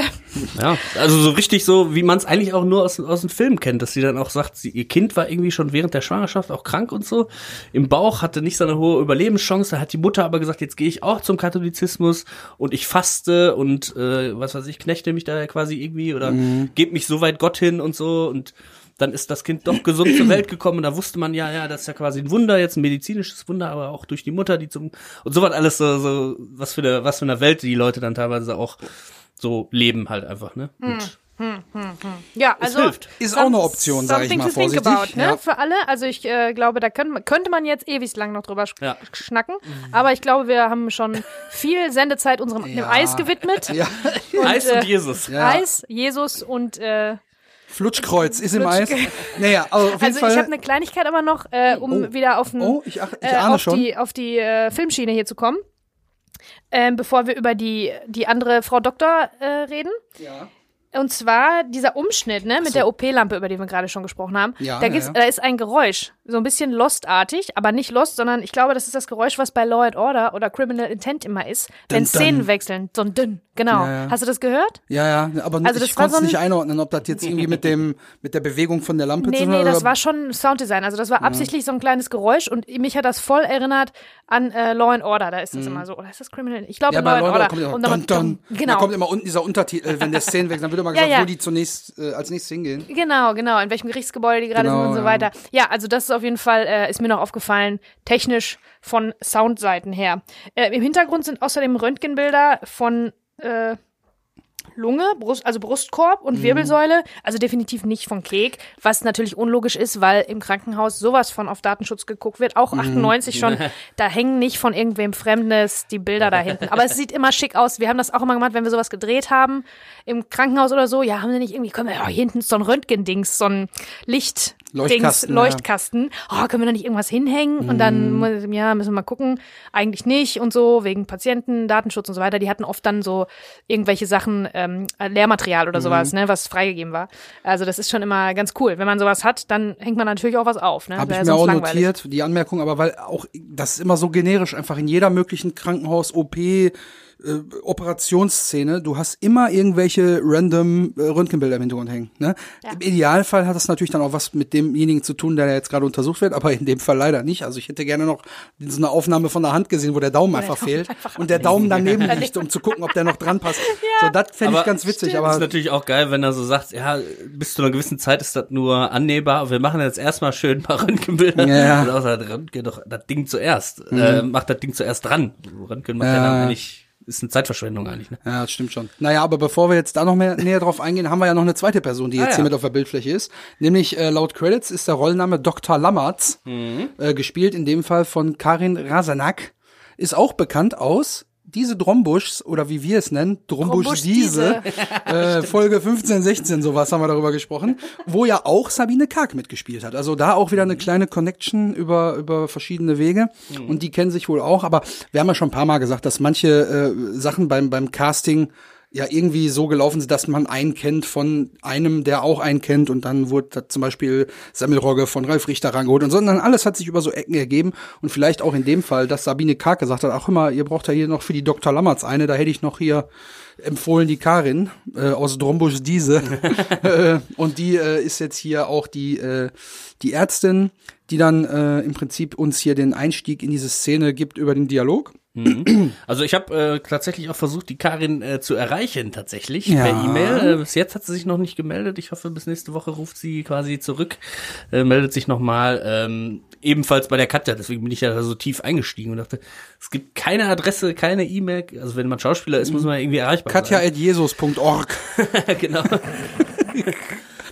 Ja, also so richtig so, wie man es eigentlich auch nur aus, aus dem Film kennt, dass sie dann auch sagt, sie, ihr Kind war irgendwie schon während der Schwangerschaft auch krank und so. Im Bauch hatte nicht so eine hohe Überlebenschance. Da hat die Mutter aber gesagt, jetzt gehe ich auch zum Katholizismus und ich faste und äh, was weiß ich, knechte mich da quasi irgendwie oder gebe mich so weit Gott hin und so und dann ist das Kind doch gesund zur Welt gekommen und da wusste man ja, ja, das ist ja quasi ein Wunder, jetzt ein medizinisches Wunder, aber auch durch die Mutter, die zum und so was alles so, so was für eine was für eine Welt die Leute dann teilweise auch so leben halt einfach, ne? Und Ja, also hilft. Ist auch eine Option, sag ich mal vorsichtig. about, ne? Ja. Für alle. Also ich äh, glaube, da können, könnte man jetzt ewig lang noch drüber sch Ja. schnacken. Aber ich glaube, wir haben schon viel Sendezeit unserem dem Ja. Eis gewidmet. Ja. Eis äh, und Jesus. Ja. Eis, Jesus und äh, Flutschkreuz ist im Eis. Naja, also auf jeden also Fall. ich habe eine Kleinigkeit aber noch, äh, um Oh. wieder auf, ein, Oh, ich ach- ich äh, auf die auf die äh, Filmschiene hier zu kommen. Ähm, bevor wir über die die andere Frau Doktor äh, reden. ja. Und zwar dieser Umschnitt, ne, mit der OP-Lampe, über die wir gerade schon gesprochen haben. Ja, da, ja, gibt's, ja. da ist ein Geräusch, so ein bisschen Lost-artig, aber nicht Lost, sondern ich glaube, das ist das Geräusch, was bei Law and Order oder Criminal Intent immer ist, wenn. Szenen wechseln. So ein dünn, genau. Ja, ja. Hast du das gehört? Ja, ja, aber Also das ich konnte es so nicht einordnen, ob das jetzt irgendwie mit dem mit der Bewegung von der Lampe Nee, zu tun nee, hat. das war schon Sounddesign. Also das war absichtlich so ein kleines Geräusch und mich hat das voll erinnert an äh, Law and Order. Da ist das immer so. Oder ist das Criminal? Ich glaube Mhm. ja, Law bei and Order. kommt immer Und dun, dun. Genau. Da kommt immer unten dieser Untertitel, wenn der Szenen wechselt, dann wird immer Ja, gesagt, ja. wo die zunächst äh, als nächstes hingehen. Genau, genau, in welchem Gerichtsgebäude die gerade Genau, sind und so ja. weiter. Ja, also das ist auf jeden Fall, äh, ist mir noch aufgefallen, technisch von Soundseiten her. Äh, Im Hintergrund sind außerdem Röntgenbilder von äh, Lunge, Brust, also Brustkorb und Wirbelsäule, also definitiv nicht von Kek, was natürlich unlogisch ist, weil im Krankenhaus sowas von auf Datenschutz geguckt wird, auch 98 schon, da hängen nicht von irgendwem Fremdes die Bilder da hinten. Aber es sieht immer schick aus. Wir haben das auch immer gemacht, wenn wir sowas gedreht haben, im Krankenhaus oder so, ja, haben wir nicht irgendwie, können wir, oh, hier hinten ist so ein Röntgendings, so ein Licht, Dings, Leuchtkasten, ja. Leuchtkasten. Oh, können wir da nicht irgendwas hinhängen? Und dann, muss- ja, müssen wir mal gucken. Eigentlich nicht und so, wegen Patienten, Datenschutz und so weiter. Die hatten oft dann so irgendwelche Sachen, ähm, Lehrmaterial oder sowas, ne, was freigegeben war. Also das ist schon immer ganz cool. Wenn man sowas hat, dann hängt man natürlich auch was auf, ne? Habe ich mir auch langweilig. notiert, die Anmerkung, aber weil auch, das ist immer so generisch, einfach in jeder möglichen Krankenhaus, OP, äh, Operationsszene, du hast immer irgendwelche random äh, Röntgenbilder im Hintergrund hängen. Ne? Im Idealfall hat das natürlich dann auch was mit demjenigen zu tun, der jetzt gerade untersucht wird, aber in dem Fall leider nicht. Also ich hätte gerne noch so eine Aufnahme von der Hand gesehen, wo der Daumen einfach Daumen fehlt einfach und der Daumen daneben liegt, um zu gucken, ob der noch dran passt. So, das fände ich ganz witzig, Das ist aber natürlich auch geil, wenn er so sagt, ja, bis zu einer gewissen Zeit ist das nur annehmbar. Wir machen jetzt erstmal schön ein paar Röntgenbilder. Ja. Und auch sagt, Röntgen doch das Ding zuerst. Äh, macht das Ding zuerst dran. Röntgen macht ja, Ja. dann eigentlich, ist eine Zeitverschwendung eigentlich, ne? Ja, das stimmt schon. Naja, aber bevor wir jetzt da noch mehr näher drauf eingehen, haben wir ja noch eine zweite Person, die jetzt Ah, ja. hier mit auf der Bildfläche ist. Nämlich äh, laut Credits ist der Rollenname Dr. Lammertz, Mhm. äh, gespielt in dem Fall von Karin Rasanak. Ist auch bekannt aus diese Drombuschs, oder wie wir es nennen, Drombusch diese, äh, Folge 15, 16, sowas haben wir darüber gesprochen, wo ja auch Sabine Karg mitgespielt hat. Also da auch wieder eine kleine Connection über, über verschiedene Wege. Und die kennen sich wohl auch, aber wir haben ja schon ein paar Mal gesagt, dass manche äh, Sachen beim, beim Casting ja irgendwie so gelaufen sind, dass man einen kennt von einem, der auch einen kennt und dann wurde da zum Beispiel Semmelrogge von Ralf Richter rangeholt und so, sondern alles hat sich über so Ecken ergeben und vielleicht auch in dem Fall, dass Sabine Karg gesagt hat, ach immer, ihr braucht ja hier noch für die Dr. Lammerts eine, da hätte ich noch hier empfohlen die Karin äh, aus Drombusch diese äh, und die äh, ist jetzt hier auch die äh, die Ärztin, die dann äh, im Prinzip uns hier den Einstieg in diese Szene gibt über den Dialog. Also ich habe äh, tatsächlich auch versucht, die Karin äh, zu erreichen, tatsächlich, Ja. per E-Mail. Äh, bis jetzt hat sie sich noch nicht gemeldet. Ich hoffe, bis nächste Woche ruft sie quasi zurück, äh, meldet sich nochmal. Ähm, ebenfalls bei der Katja, deswegen bin ich ja da so tief eingestiegen und dachte, es gibt keine Adresse, keine E-Mail. Also wenn man Schauspieler ist, muss man irgendwie erreichbar sein. Katja.jesus.org. genau.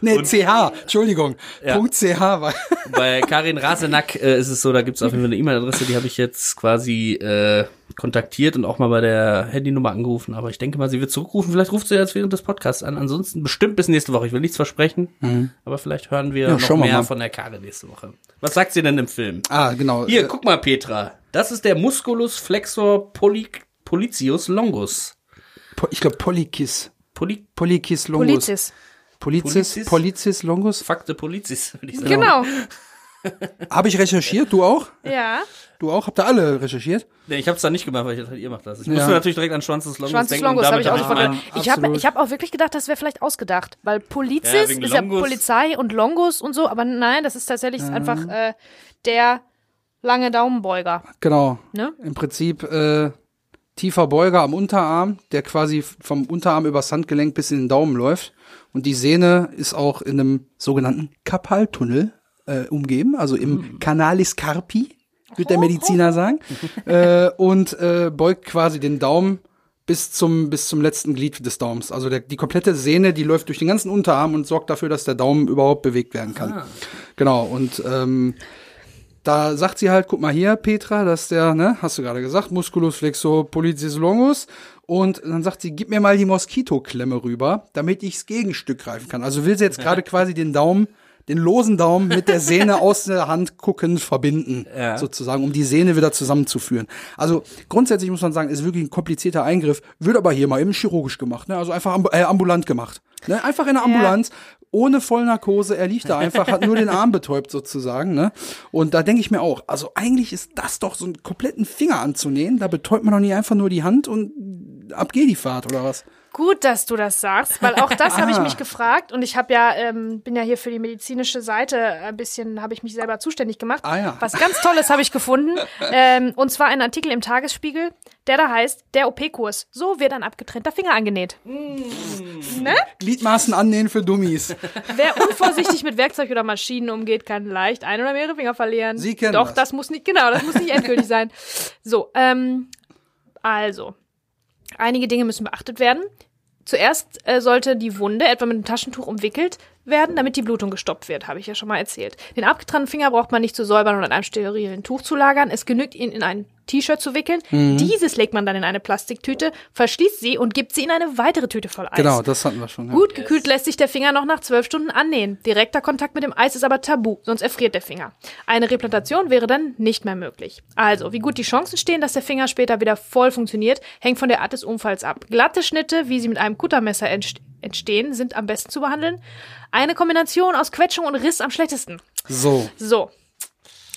Nee, CH, Entschuldigung. Ja. Punkt .ch war. Bei Karin Rasenack äh, ist es so, da gibt's auf jeden Fall eine E-Mail-Adresse, die habe ich jetzt quasi äh, kontaktiert und auch mal bei der Handynummer angerufen. Aber ich denke mal, sie wird zurückrufen. Vielleicht ruft sie jetzt während des Podcasts an. Ansonsten bestimmt bis nächste Woche. Ich will nichts versprechen, aber vielleicht hören wir Mhm. Ja, noch mehr mal. von der Karin nächste Woche. Was sagt sie denn im Film? Ah, genau. Hier, Äh, guck mal, Petra. Das ist der Musculus flexor poly policius longus. Ich glaube Polykis. Poly Polykis longus. Polizis. Polizis, Polizis? Polizis longus. Fakte policis, würde ich sagen. Genau. Habe ich recherchiert, du auch? Ja. Du auch? Habt ihr alle recherchiert? Nee, ich hab's da nicht gemacht, weil ich dachte, ihr macht das. Ich Ja. musste natürlich direkt an Schwanz des Longus Schwanz des denken. Longus habe ich auch sofort gedacht. Ich habe ich hab auch wirklich gedacht, das wäre vielleicht ausgedacht, weil Polizis Ja, ist ja. Polizei und Longus und so, aber nein, das ist tatsächlich Mhm. einfach äh, der lange Daumenbeuger. Genau. Ne? Im Prinzip äh, tiefer Beuger am Unterarm, der quasi vom Unterarm übers Handgelenk bis in den Daumen läuft. Und die Sehne ist auch in einem sogenannten Kapaltunnel äh, umgeben, also im Canalis Carpi, wird der Mediziner sagen. äh, und äh, beugt quasi den Daumen bis zum, bis zum letzten Glied des Daumens. Also der, die komplette Sehne, die läuft durch den ganzen Unterarm und sorgt dafür, dass der Daumen überhaupt bewegt werden kann. Genau, und ähm, da sagt sie halt, guck mal hier, Petra, dass der, ne, hast du gerade gesagt, Musculus flexor pollicis longus. Und dann sagt sie, gib mir mal die Moskitoklemme rüber, damit ichs Gegenstück greifen kann. Also will sie jetzt gerade quasi den Daumen, den losen Daumen mit der Sehne aus der Hand guckend verbinden, Ja. sozusagen, um die Sehne wieder zusammenzuführen. Also grundsätzlich muss man sagen, ist wirklich ein komplizierter Eingriff, wird aber hier mal eben chirurgisch gemacht, ne? also einfach äh, ambulant gemacht. Ne? Einfach in der Ambulanz, ohne Vollnarkose, er liegt da einfach, hat nur den Arm betäubt sozusagen. Ne? Und da denke ich mir auch, also eigentlich ist das doch so einen kompletten Finger anzunähen, da betäubt man doch nicht einfach nur die Hand und ab geht die Fahrt oder was? Gut, dass du das sagst, weil auch das habe ich Ah. mich gefragt und ich habe ja ähm, bin ja hier für die medizinische Seite ein bisschen habe ich mich selber zuständig gemacht. Ah ja. Was ganz Tolles habe ich gefunden ähm, und zwar ein Artikel im Tagesspiegel, der da heißt der OP-Kurs. So wird ein abgetrennter Finger angenäht. Ne? Gliedmaßen annähen für Dummies. Wer unvorsichtig mit Werkzeug oder Maschinen umgeht, kann leicht ein oder mehrere Finger verlieren. Sie kennen Doch, das. das muss nicht, genau, das muss nicht endgültig sein. So, ähm, also, einige Dinge müssen beachtet werden. Zuerst äh, sollte die Wunde etwa mit einem Taschentuch umwickelt werden, damit die Blutung gestoppt wird, habe ich ja schon mal erzählt. Den abgetrennten Finger braucht man nicht zu säubern und in einem sterilen Tuch zu lagern. Es genügt, ihn in ein T-Shirt zu wickeln. Mhm. Dieses legt man dann in eine Plastiktüte, verschließt sie und gibt sie in eine weitere Tüte voll Eis. Genau, das hatten wir schon. Ja. Gut gekühlt lässt sich der Finger noch nach zwölf Stunden annähen. Direkter Kontakt mit dem Eis ist aber tabu, sonst erfriert der Finger. Eine Replantation wäre dann nicht mehr möglich. Also, wie gut die Chancen stehen, dass der Finger später wieder voll funktioniert, hängt von der Art des Unfalls ab. Glatte Schnitte, wie sie mit einem Kuttermesser entst- entstehen, sind am besten zu behandeln. Eine Kombination aus Quetschung und Riss am schlechtesten. So. So.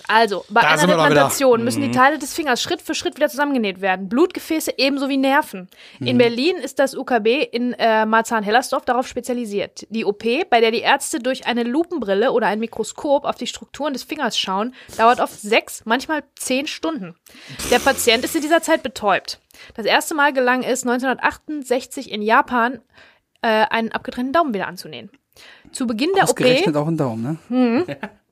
Also, bei Da einer. Replantation müssen die Teile des Fingers Schritt für Schritt wieder zusammengenäht werden. Blutgefäße ebenso wie Nerven. In Berlin ist das UKB in äh, Marzahn-Hellersdorf darauf spezialisiert. Die OP, bei der die Ärzte durch eine Lupenbrille oder ein Mikroskop auf die Strukturen des Fingers schauen, dauert oft sechs, manchmal zehn Stunden. Der Patient ist in dieser Zeit betäubt. Das erste Mal gelang es 1968 in Japan, äh, einen abgetrennten Daumen wieder anzunähen. Zu Beginn der OP auch ein Daumen, ne?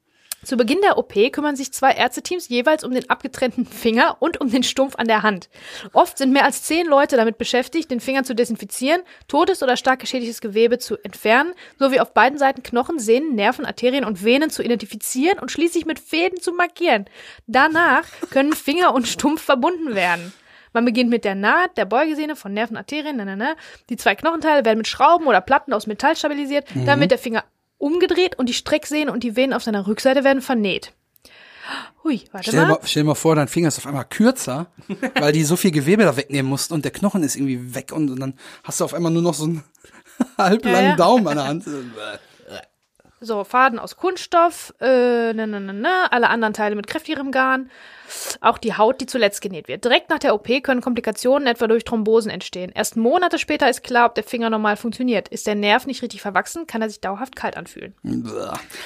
zu Beginn der OP kümmern sich zwei Ärzteteams jeweils um den abgetrennten Finger und um den Stumpf an der Hand. Oft sind mehr als zehn Leute damit beschäftigt, den Finger zu desinfizieren, totes oder stark geschädigtes Gewebe zu entfernen, sowie auf beiden Seiten Knochen, Sehnen, Nerven, Arterien und Venen zu identifizieren und schließlich mit Fäden zu markieren. Danach können Finger und Stumpf verbunden werden. Man beginnt mit der Naht, der Beugesehne von Nerven, Arterien, ne, ne, ne. Die zwei Knochenteile werden mit Schrauben oder Platten aus Metall stabilisiert. Dann wird der Finger umgedreht und die Strecksehne und die Venen auf seiner Rückseite werden vernäht. Hui, warte Stell dir, mal. mal, stell dir mal vor, dein Finger ist auf einmal kürzer, weil die so viel Gewebe da wegnehmen mussten und der Knochen ist irgendwie weg und, und dann hast du auf einmal nur noch so einen halblangen ja. Daumen an der Hand. So, Faden aus Kunststoff, äh, ne, ne, ne, ne, alle anderen Teile mit kräftigerem Garn. Auch die Haut, die zuletzt genäht wird. Direkt nach der OP können Komplikationen etwa durch Thrombosen entstehen. Erst Monate später ist klar, ob der Finger normal funktioniert. Ist der Nerv nicht richtig verwachsen, kann er sich dauerhaft kalt anfühlen.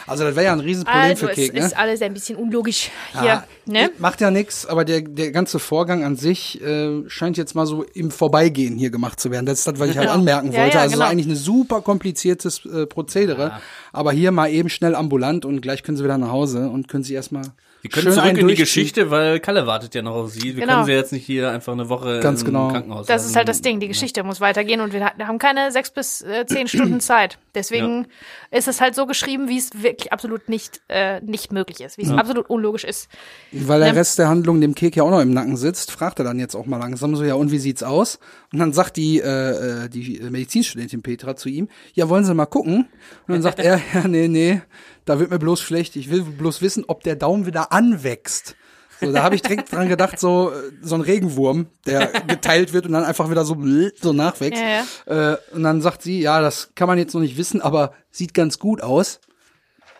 Also das wäre ja ein Riesenproblem Also, für es Kek, ne? ist alles ein bisschen unlogisch hier, Ja, ne? Macht ja nichts, aber der, der ganze Vorgang an sich äh, scheint jetzt mal so im Vorbeigehen hier gemacht zu werden. Das ist das, was ich halt Ja. anmerken Ja, wollte. ja, also genau. eigentlich eine super kompliziertes äh, Prozedere, aber hier mal eben schnell ambulant und gleich können sie wieder nach Hause und können sie erstmal Wir können schön zurück in die. Geschichte, weil Kalle wartet ja noch auf sie. Wir Genau. können sie jetzt nicht hier einfach eine Woche Ganz im genau. Krankenhaus Das lassen. ist halt das Ding. Die Geschichte muss weitergehen und wir ha- haben keine sechs bis äh, zehn Stunden Zeit. Deswegen ist es halt so geschrieben, wie es wirklich absolut nicht, äh, nicht möglich ist, wie es absolut unlogisch ist. Weil der Ja. Rest der Handlung dem Kek ja auch noch im Nacken sitzt, fragt er dann jetzt auch mal langsam so, ja, und wie sieht's aus? Und dann sagt die, äh, äh, die Medizinstudentin Petra zu ihm, ja, wollen Sie mal gucken? Und dann sagt er, ja, nee, nee, da wird mir bloß schlecht. Ich will bloß wissen, ob der Daumen wieder anwächst. So, da habe ich direkt dran gedacht, so, äh, so ein Regenwurm, der geteilt wird und dann einfach wieder so, so nachwächst. Ja, Äh, und dann sagt sie, ja, das kann man jetzt noch nicht wissen, aber sieht ganz gut aus.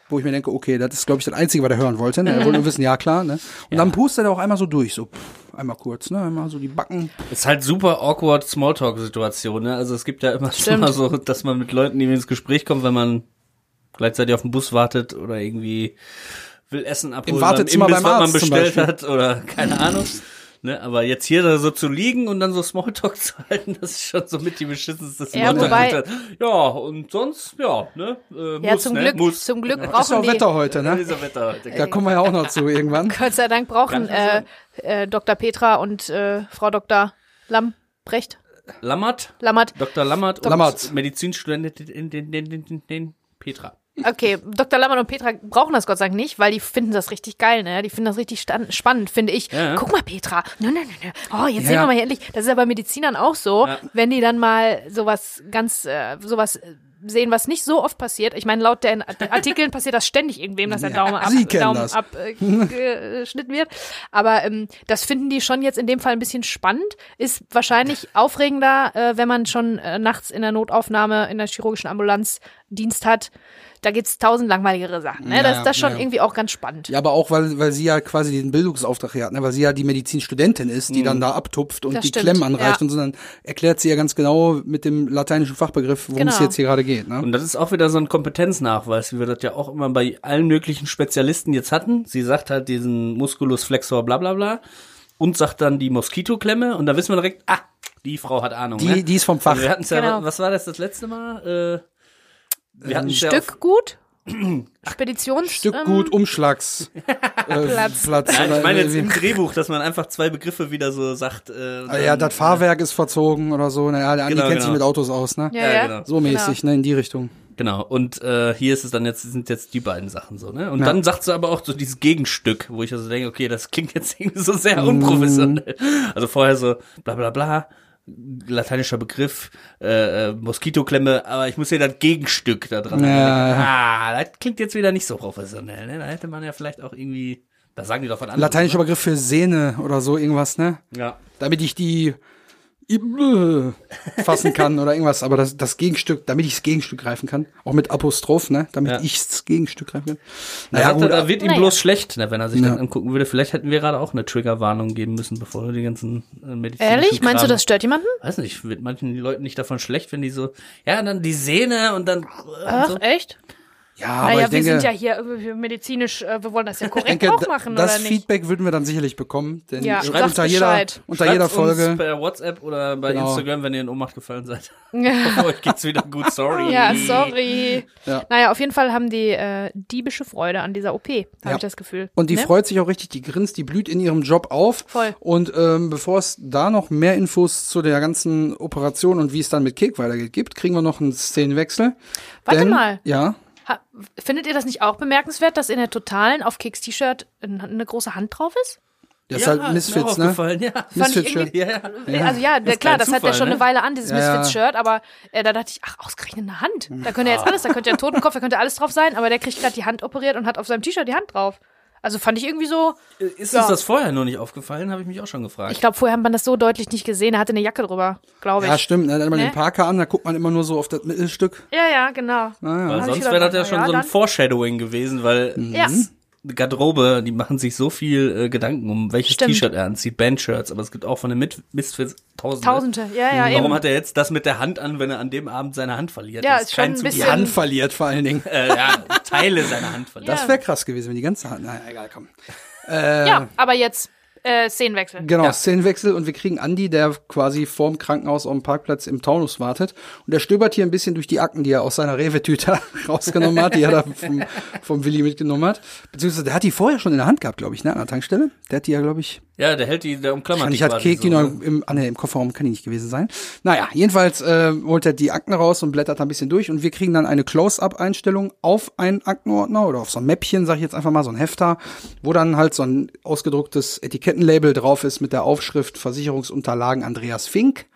Wo ich mir denke, okay, das ist, glaube ich, das Einzige, was er hören wollte. Ne? Er wollte nur wissen, ja klar. Ne? Und dann pustet er auch einmal so durch, so pff, einmal kurz, ne? einmal so die Backen. Ist halt super awkward Smalltalk-Situation, ne? Also es gibt ja immer schon mal so, dass man mit Leuten irgendwie ins Gespräch kommt, wenn man gleichzeitig auf den Bus wartet oder irgendwie will Essen abholen, Wartezimmer Imbiss, beim was man Arzt zum bestellt hat oder keine Ahnung. Ne, aber jetzt hier da so zu liegen und dann so Smalltalk zu halten, das ist schon so mit die beschissenste Ja, Smalltalk. wobei- ja, und sonst, ja, ne? Äh, Ja, muss, zum ne? Glück, muss. zum Glück Ist ja brauchen auch die, Wetter heute, Ja, ne? dieser Wetter heute. Da kommen wir ja auch noch zu irgendwann. Gott sei Dank brauchen äh, äh, Dr. Petra und äh, Frau Dr. Lamprecht, Lammert, Lammert. Dr. Lammert und Lammert. Medizinstudentin in den, den, den, den, den Petra. Okay, Dr. Lammert und Petra brauchen das Gott sei Dank nicht, weil die finden das richtig geil, ne? Die finden das richtig spannend, finde ich. Ja. Guck mal, Petra. Nö, nö, nö. Oh, jetzt Ja. sehen wir mal hier endlich. Das ist ja bei Medizinern auch so, wenn die dann mal sowas ganz, äh, sowas äh, sehen, was nicht so oft passiert. Ich meine, laut den Artikeln passiert das ständig irgendwem, dass der Daumen ab, Daumen abgeschnitten wird. Aber ähm, das finden die schon jetzt in dem Fall ein bisschen spannend. Ist wahrscheinlich aufregender, äh, wenn man schon äh, nachts in der Notaufnahme in der chirurgischen Ambulanz Dienst hat. Da gibt's tausend langweiligere Sachen. Ne? Ja, das ist das schon ja. irgendwie auch ganz spannend. Ja, aber auch, weil, weil sie ja quasi den Bildungsauftrag hier hat, ne? weil sie ja die Medizinstudentin ist, die dann da abtupft und Das die stimmt, Klemmen anreicht ja. und so, dann erklärt sie ja ganz genau mit dem lateinischen Fachbegriff, worum es Genau. jetzt hier gerade geht. Ne? Und das ist auch wieder so ein Kompetenznachweis, wie wir das ja auch immer bei allen möglichen Spezialisten jetzt hatten. Sie sagt halt diesen Musculus flexor bla bla bla und sagt dann die Moskitoklemme und da wissen wir direkt, ah, die Frau hat Ahnung. Die, ne? die ist vom Fach. Also wir hatten's ja, Genau. was war das das letzte Mal? Äh, wir hatten ja Stück gut. Speditions. Stück ähm, gut, Umschlags. äh, Platz. Platz. Nein, ich meine jetzt im Drehbuch, dass man einfach zwei Begriffe wieder so sagt. Äh, Ah, ja, das Fahrwerk ist verzogen oder so. Naja, der Andi Genau, kennt sich genau. mit Autos aus, ne? Ja, Ja, ja. genau. So mäßig, ne? In die Richtung. Genau, und äh, hier ist es dann jetzt, sind jetzt die beiden Sachen so, ne? Und Ja. dann sagt sie aber auch so dieses Gegenstück, wo ich also denke, okay, das klingt jetzt irgendwie so sehr unprofessionell. Also vorher so bla bla bla, lateinischer Begriff, äh, äh, Moskitoklemme, aber ich muss hier das Gegenstück da dran. Ja. Ah, das klingt jetzt wieder nicht so professionell, ne? Da hätte man ja vielleicht auch irgendwie, da sagen die doch von anderes. Lateinischer Begriff für Sehne oder so irgendwas, ne? Ja. Damit ich die fassen kann oder irgendwas, aber das, das Gegenstück, damit ich das Gegenstück greifen kann, auch mit Apostroph, ne, damit Ja. ich das Gegenstück greifen kann. Da, Naja, gut, da wird ihm Naja. bloß schlecht, ne, wenn er sich Ja. das angucken würde. Vielleicht hätten wir gerade auch eine Triggerwarnung geben müssen, bevor wir die ganzen äh, medizinischen Ehrlich? Meinst du, Kram- das stört jemanden? Weiß nicht, wird manchen Leuten nicht davon schlecht, wenn die so, ja, dann die Sehne und dann. Ach, so. echt? Ja, aber naja, ich denke, wir sind ja hier äh, medizinisch, äh, wir wollen das ja korrekt denke, auch machen, das oder nicht? Feedback würden wir dann sicherlich bekommen, denn Ja, schreibt unter jeder, Bescheid. unter Schreibt jeder uns Folge. per WhatsApp oder bei Genau. Instagram, wenn ihr in Ohnmacht gefallen seid. Hoffe, euch geht's wieder gut, sorry. Ja, sorry. Ja. Naja, auf jeden Fall haben die äh, diebische Freude an dieser OP, habe Ja. ich das Gefühl. Und die ne? freut sich auch richtig, die grinst, die blüht in ihrem Job auf. Voll. Und ähm, bevor es da noch mehr Infos zu der ganzen Operation und wie es dann mit Kek weitergeht gibt, kriegen wir noch einen Szenenwechsel. Warte Denn- mal. Ja. Ha, findet ihr das nicht auch bemerkenswert, dass in der Totalen auf Keks T-Shirt ein- eine große Hand drauf ist? Ist Ja, halt ist mir Misfits, ne? Ja. Misfits-Shirt. Ja, ja. Also ja, ist klar, das hat Zufall, schon ne? eine Weile an, dieses. Misfits-Shirt, aber äh, da dachte ich, ach, ausgerechnet eine Hand. Da könnte ja jetzt alles, da könnte ja ein Totenkopf, da könnte alles drauf sein, aber der kriegt gerade die Hand operiert und hat auf seinem T-Shirt die Hand drauf. Also fand ich irgendwie so, Ist Ja. uns das vorher noch nicht aufgefallen? Habe ich mich auch schon gefragt. ich glaube, vorher hat man das so deutlich nicht gesehen. Er hatte eine Jacke drüber, glaube ich. Ja, stimmt. Ne? Dann hat man Ne? den Parker an, da guckt man immer nur so auf das Mittelstück. ja, ja, genau. weil Hab ich sonst wäre das ja schon ja, so ein Foreshadowing gewesen, weil Ja. Garderobe, die machen sich so viel äh, Gedanken um welches. T-Shirt er anzieht, Bandshirts, aber es gibt auch von den Mit Misfits Tausende. Tausende, ja, ja, Warum eben. hat er jetzt das mit der Hand an, wenn er an dem Abend seine Hand verliert? Ja, Das ist schon ein Zufall. Die Hand verliert vor allen Dingen. äh, ja, Teile seiner Hand verliert. Das wäre krass gewesen, wenn die ganze Hand. Naja, egal, komm. Äh, Ja, aber jetzt äh, Szenenwechsel. Genau, Ja. Szenenwechsel und wir kriegen Andi, der quasi vorm Krankenhaus auf dem Parkplatz im Taunus wartet. Und der stöbert hier ein bisschen durch die Akten, die er aus seiner Rewe-Tüte rausgenommen hat, die er da vom, vom Willi mitgenommen hat. Beziehungsweise der hat die vorher schon in der Hand gehabt, glaube ich, ne, an der Tankstelle. Der hat die ja, glaube ich, Ja, der hält die, der umklammert Wahrscheinlich die hat quasi Kek die so, noch ne? im, ah, nee, im Kofferraum kann die nicht gewesen sein. Naja, jedenfalls äh, holt er die Akten raus und blättert ein bisschen durch und wir kriegen dann eine Close-Up-Einstellung auf einen Aktenordner oder auf so ein Mäppchen, sag ich jetzt einfach mal, so ein Hefter, wo dann halt so ein ausgedrucktes Etikettenlabel drauf ist mit der Aufschrift Versicherungsunterlagen Andreas Fink.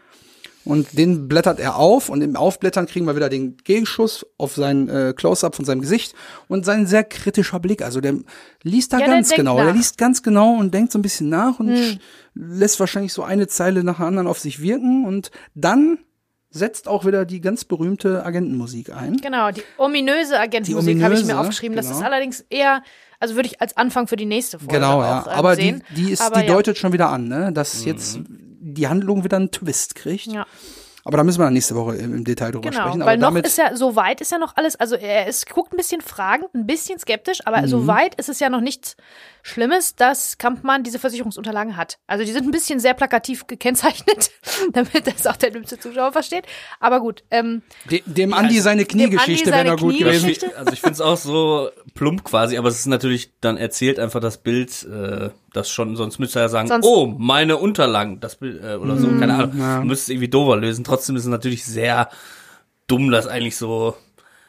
Und den blättert er auf und im Aufblättern kriegen wir wieder den Gegenschuss auf sein äh, Close-Up von seinem Gesicht und sein sehr kritischer Blick. Also der liest da Ja, ganz genau. nach. Der liest ganz genau und denkt so ein bisschen nach und sch- lässt wahrscheinlich so eine Zeile nach der anderen auf sich wirken und dann setzt auch wieder die ganz berühmte Agentenmusik ein. Genau, die ominöse Agentenmusik habe ich mir aufgeschrieben. Das genau. ist allerdings eher, also würde ich als Anfang für die nächste Folge Genau, ja. auch, ähm, Aber die, sehen. die ist, Aber die ja. deutet schon wieder an, ne, dass jetzt die Handlung wieder einen Twist kriegt. Ja. Aber da müssen wir dann nächste Woche im, Detail drüber Genau, sprechen. weil Aber noch damit ist ja, so weit ist ja noch alles, also er ist, guckt ein bisschen fragend, ein bisschen skeptisch, aber Mhm. so weit ist es ja noch nichts Schlimmes, dass Kampmann diese Versicherungsunterlagen hat. Also die sind ein bisschen sehr plakativ gekennzeichnet, damit das auch der dümmste Zuschauer versteht. Aber gut, ähm, de, dem Andi seine Kniegeschichte wäre noch gut gewesen. Also ich finde es auch so plump quasi, aber es ist natürlich, dann erzählt einfach das Bild, äh, das schon, sonst müsste er sagen, Sonst- oh, meine Unterlagen, das Bild, äh, oder so, keine Ahnung. Du müsstest es irgendwie dover lösen. Trotzdem ist es natürlich sehr dumm, das eigentlich so,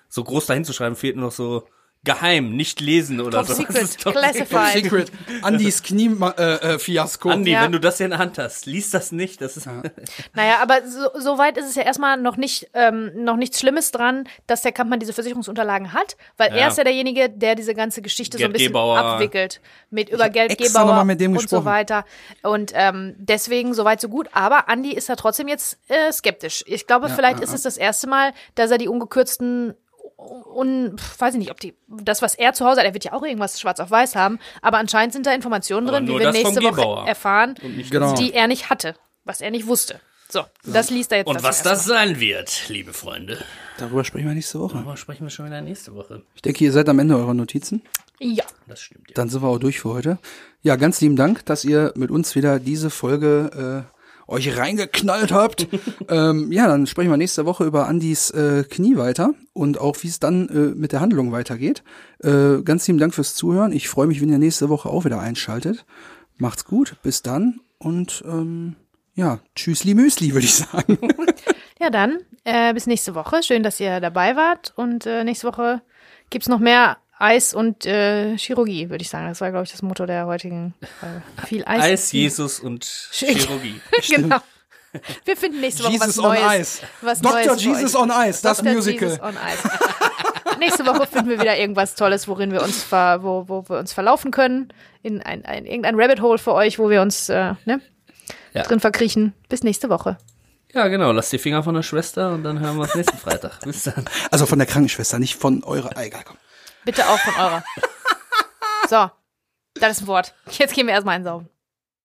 so groß dahin zu schreiben, fehlt nur noch so geheim, nicht lesen oder Top so. Das Secret, ist top Classified. Secret. Andis Knie-Fiasko. Äh, Fiasko. Andi, Ja. wenn du das hier in der Hand hast, lies das nicht. Das ist Naja, aber so, so weit ist es ja erstmal noch nicht, ähm, noch nichts Schlimmes dran, dass der Kampmann diese Versicherungsunterlagen hat, weil Ja. er ist ja derjenige, der diese ganze Geschichte so ein bisschen Geldgebauer. abwickelt. Mit über Geldgeber und so gesprochen. weiter. Und ähm, deswegen so weit, so gut. Aber Andi ist da trotzdem jetzt äh, skeptisch. Ich glaube, vielleicht ist es das erste Mal, dass er die ungekürzten un, pf, weiß ich nicht, ob die, das, was er zu Hause hat, er wird ja auch irgendwas schwarz auf weiß haben, aber anscheinend sind da Informationen Aber drin, die wir nächste Woche erfahren, Genau. die er nicht hatte, was er nicht wusste. So, das liest er jetzt Und was das sein wird, liebe Freunde, Darüber sprechen wir nächste Woche. darüber sprechen wir schon wieder nächste Woche. Ich denke, ihr seid am Ende eurer Notizen. Ja. Das stimmt ja. Dann sind wir auch durch für heute. Ja, ganz lieben Dank, dass ihr mit uns wieder diese Folge äh, euch reingeknallt habt. ähm, ja, dann sprechen wir nächste Woche über Andis äh, Knie weiter und auch wie es dann äh, mit der Handlung weitergeht. Äh, ganz lieben Dank fürs Zuhören. Ich freue mich, wenn ihr nächste Woche auch wieder einschaltet. Macht's gut, bis dann und ähm, ja, tschüssli Müsli, würde ich sagen. Ja, dann äh, bis nächste Woche. Schön, dass ihr dabei wart. Und äh, nächste Woche gibt's noch mehr Eis und äh, Chirurgie, würde ich sagen. Das war, glaube ich, das Motto der heutigen Folge. Viel Eis. Eis, Jesus und Chirurgie. genau. Wir finden nächste Woche was Jesus on Neues. Ice. Was Dr. Neues Jesus on Ice, das Dr. Musical. Jesus on Ice. Nächste Woche finden wir wieder irgendwas Tolles, worin wir uns ver, wo, wo wir uns verlaufen können. In ein, ein, irgendein Rabbit Hole für euch, wo wir uns äh, ne, Ja. drin verkriechen. Bis nächste Woche. Ja, genau. Lasst die Finger von der Schwester und dann hören wir uns nächsten Freitag. Bis dann. Also von der Krankenschwester, nicht von eurer. Egal, komm. Bitte auch von eurer. So, das ist ein Wort. Jetzt gehen wir erstmal einsaugen.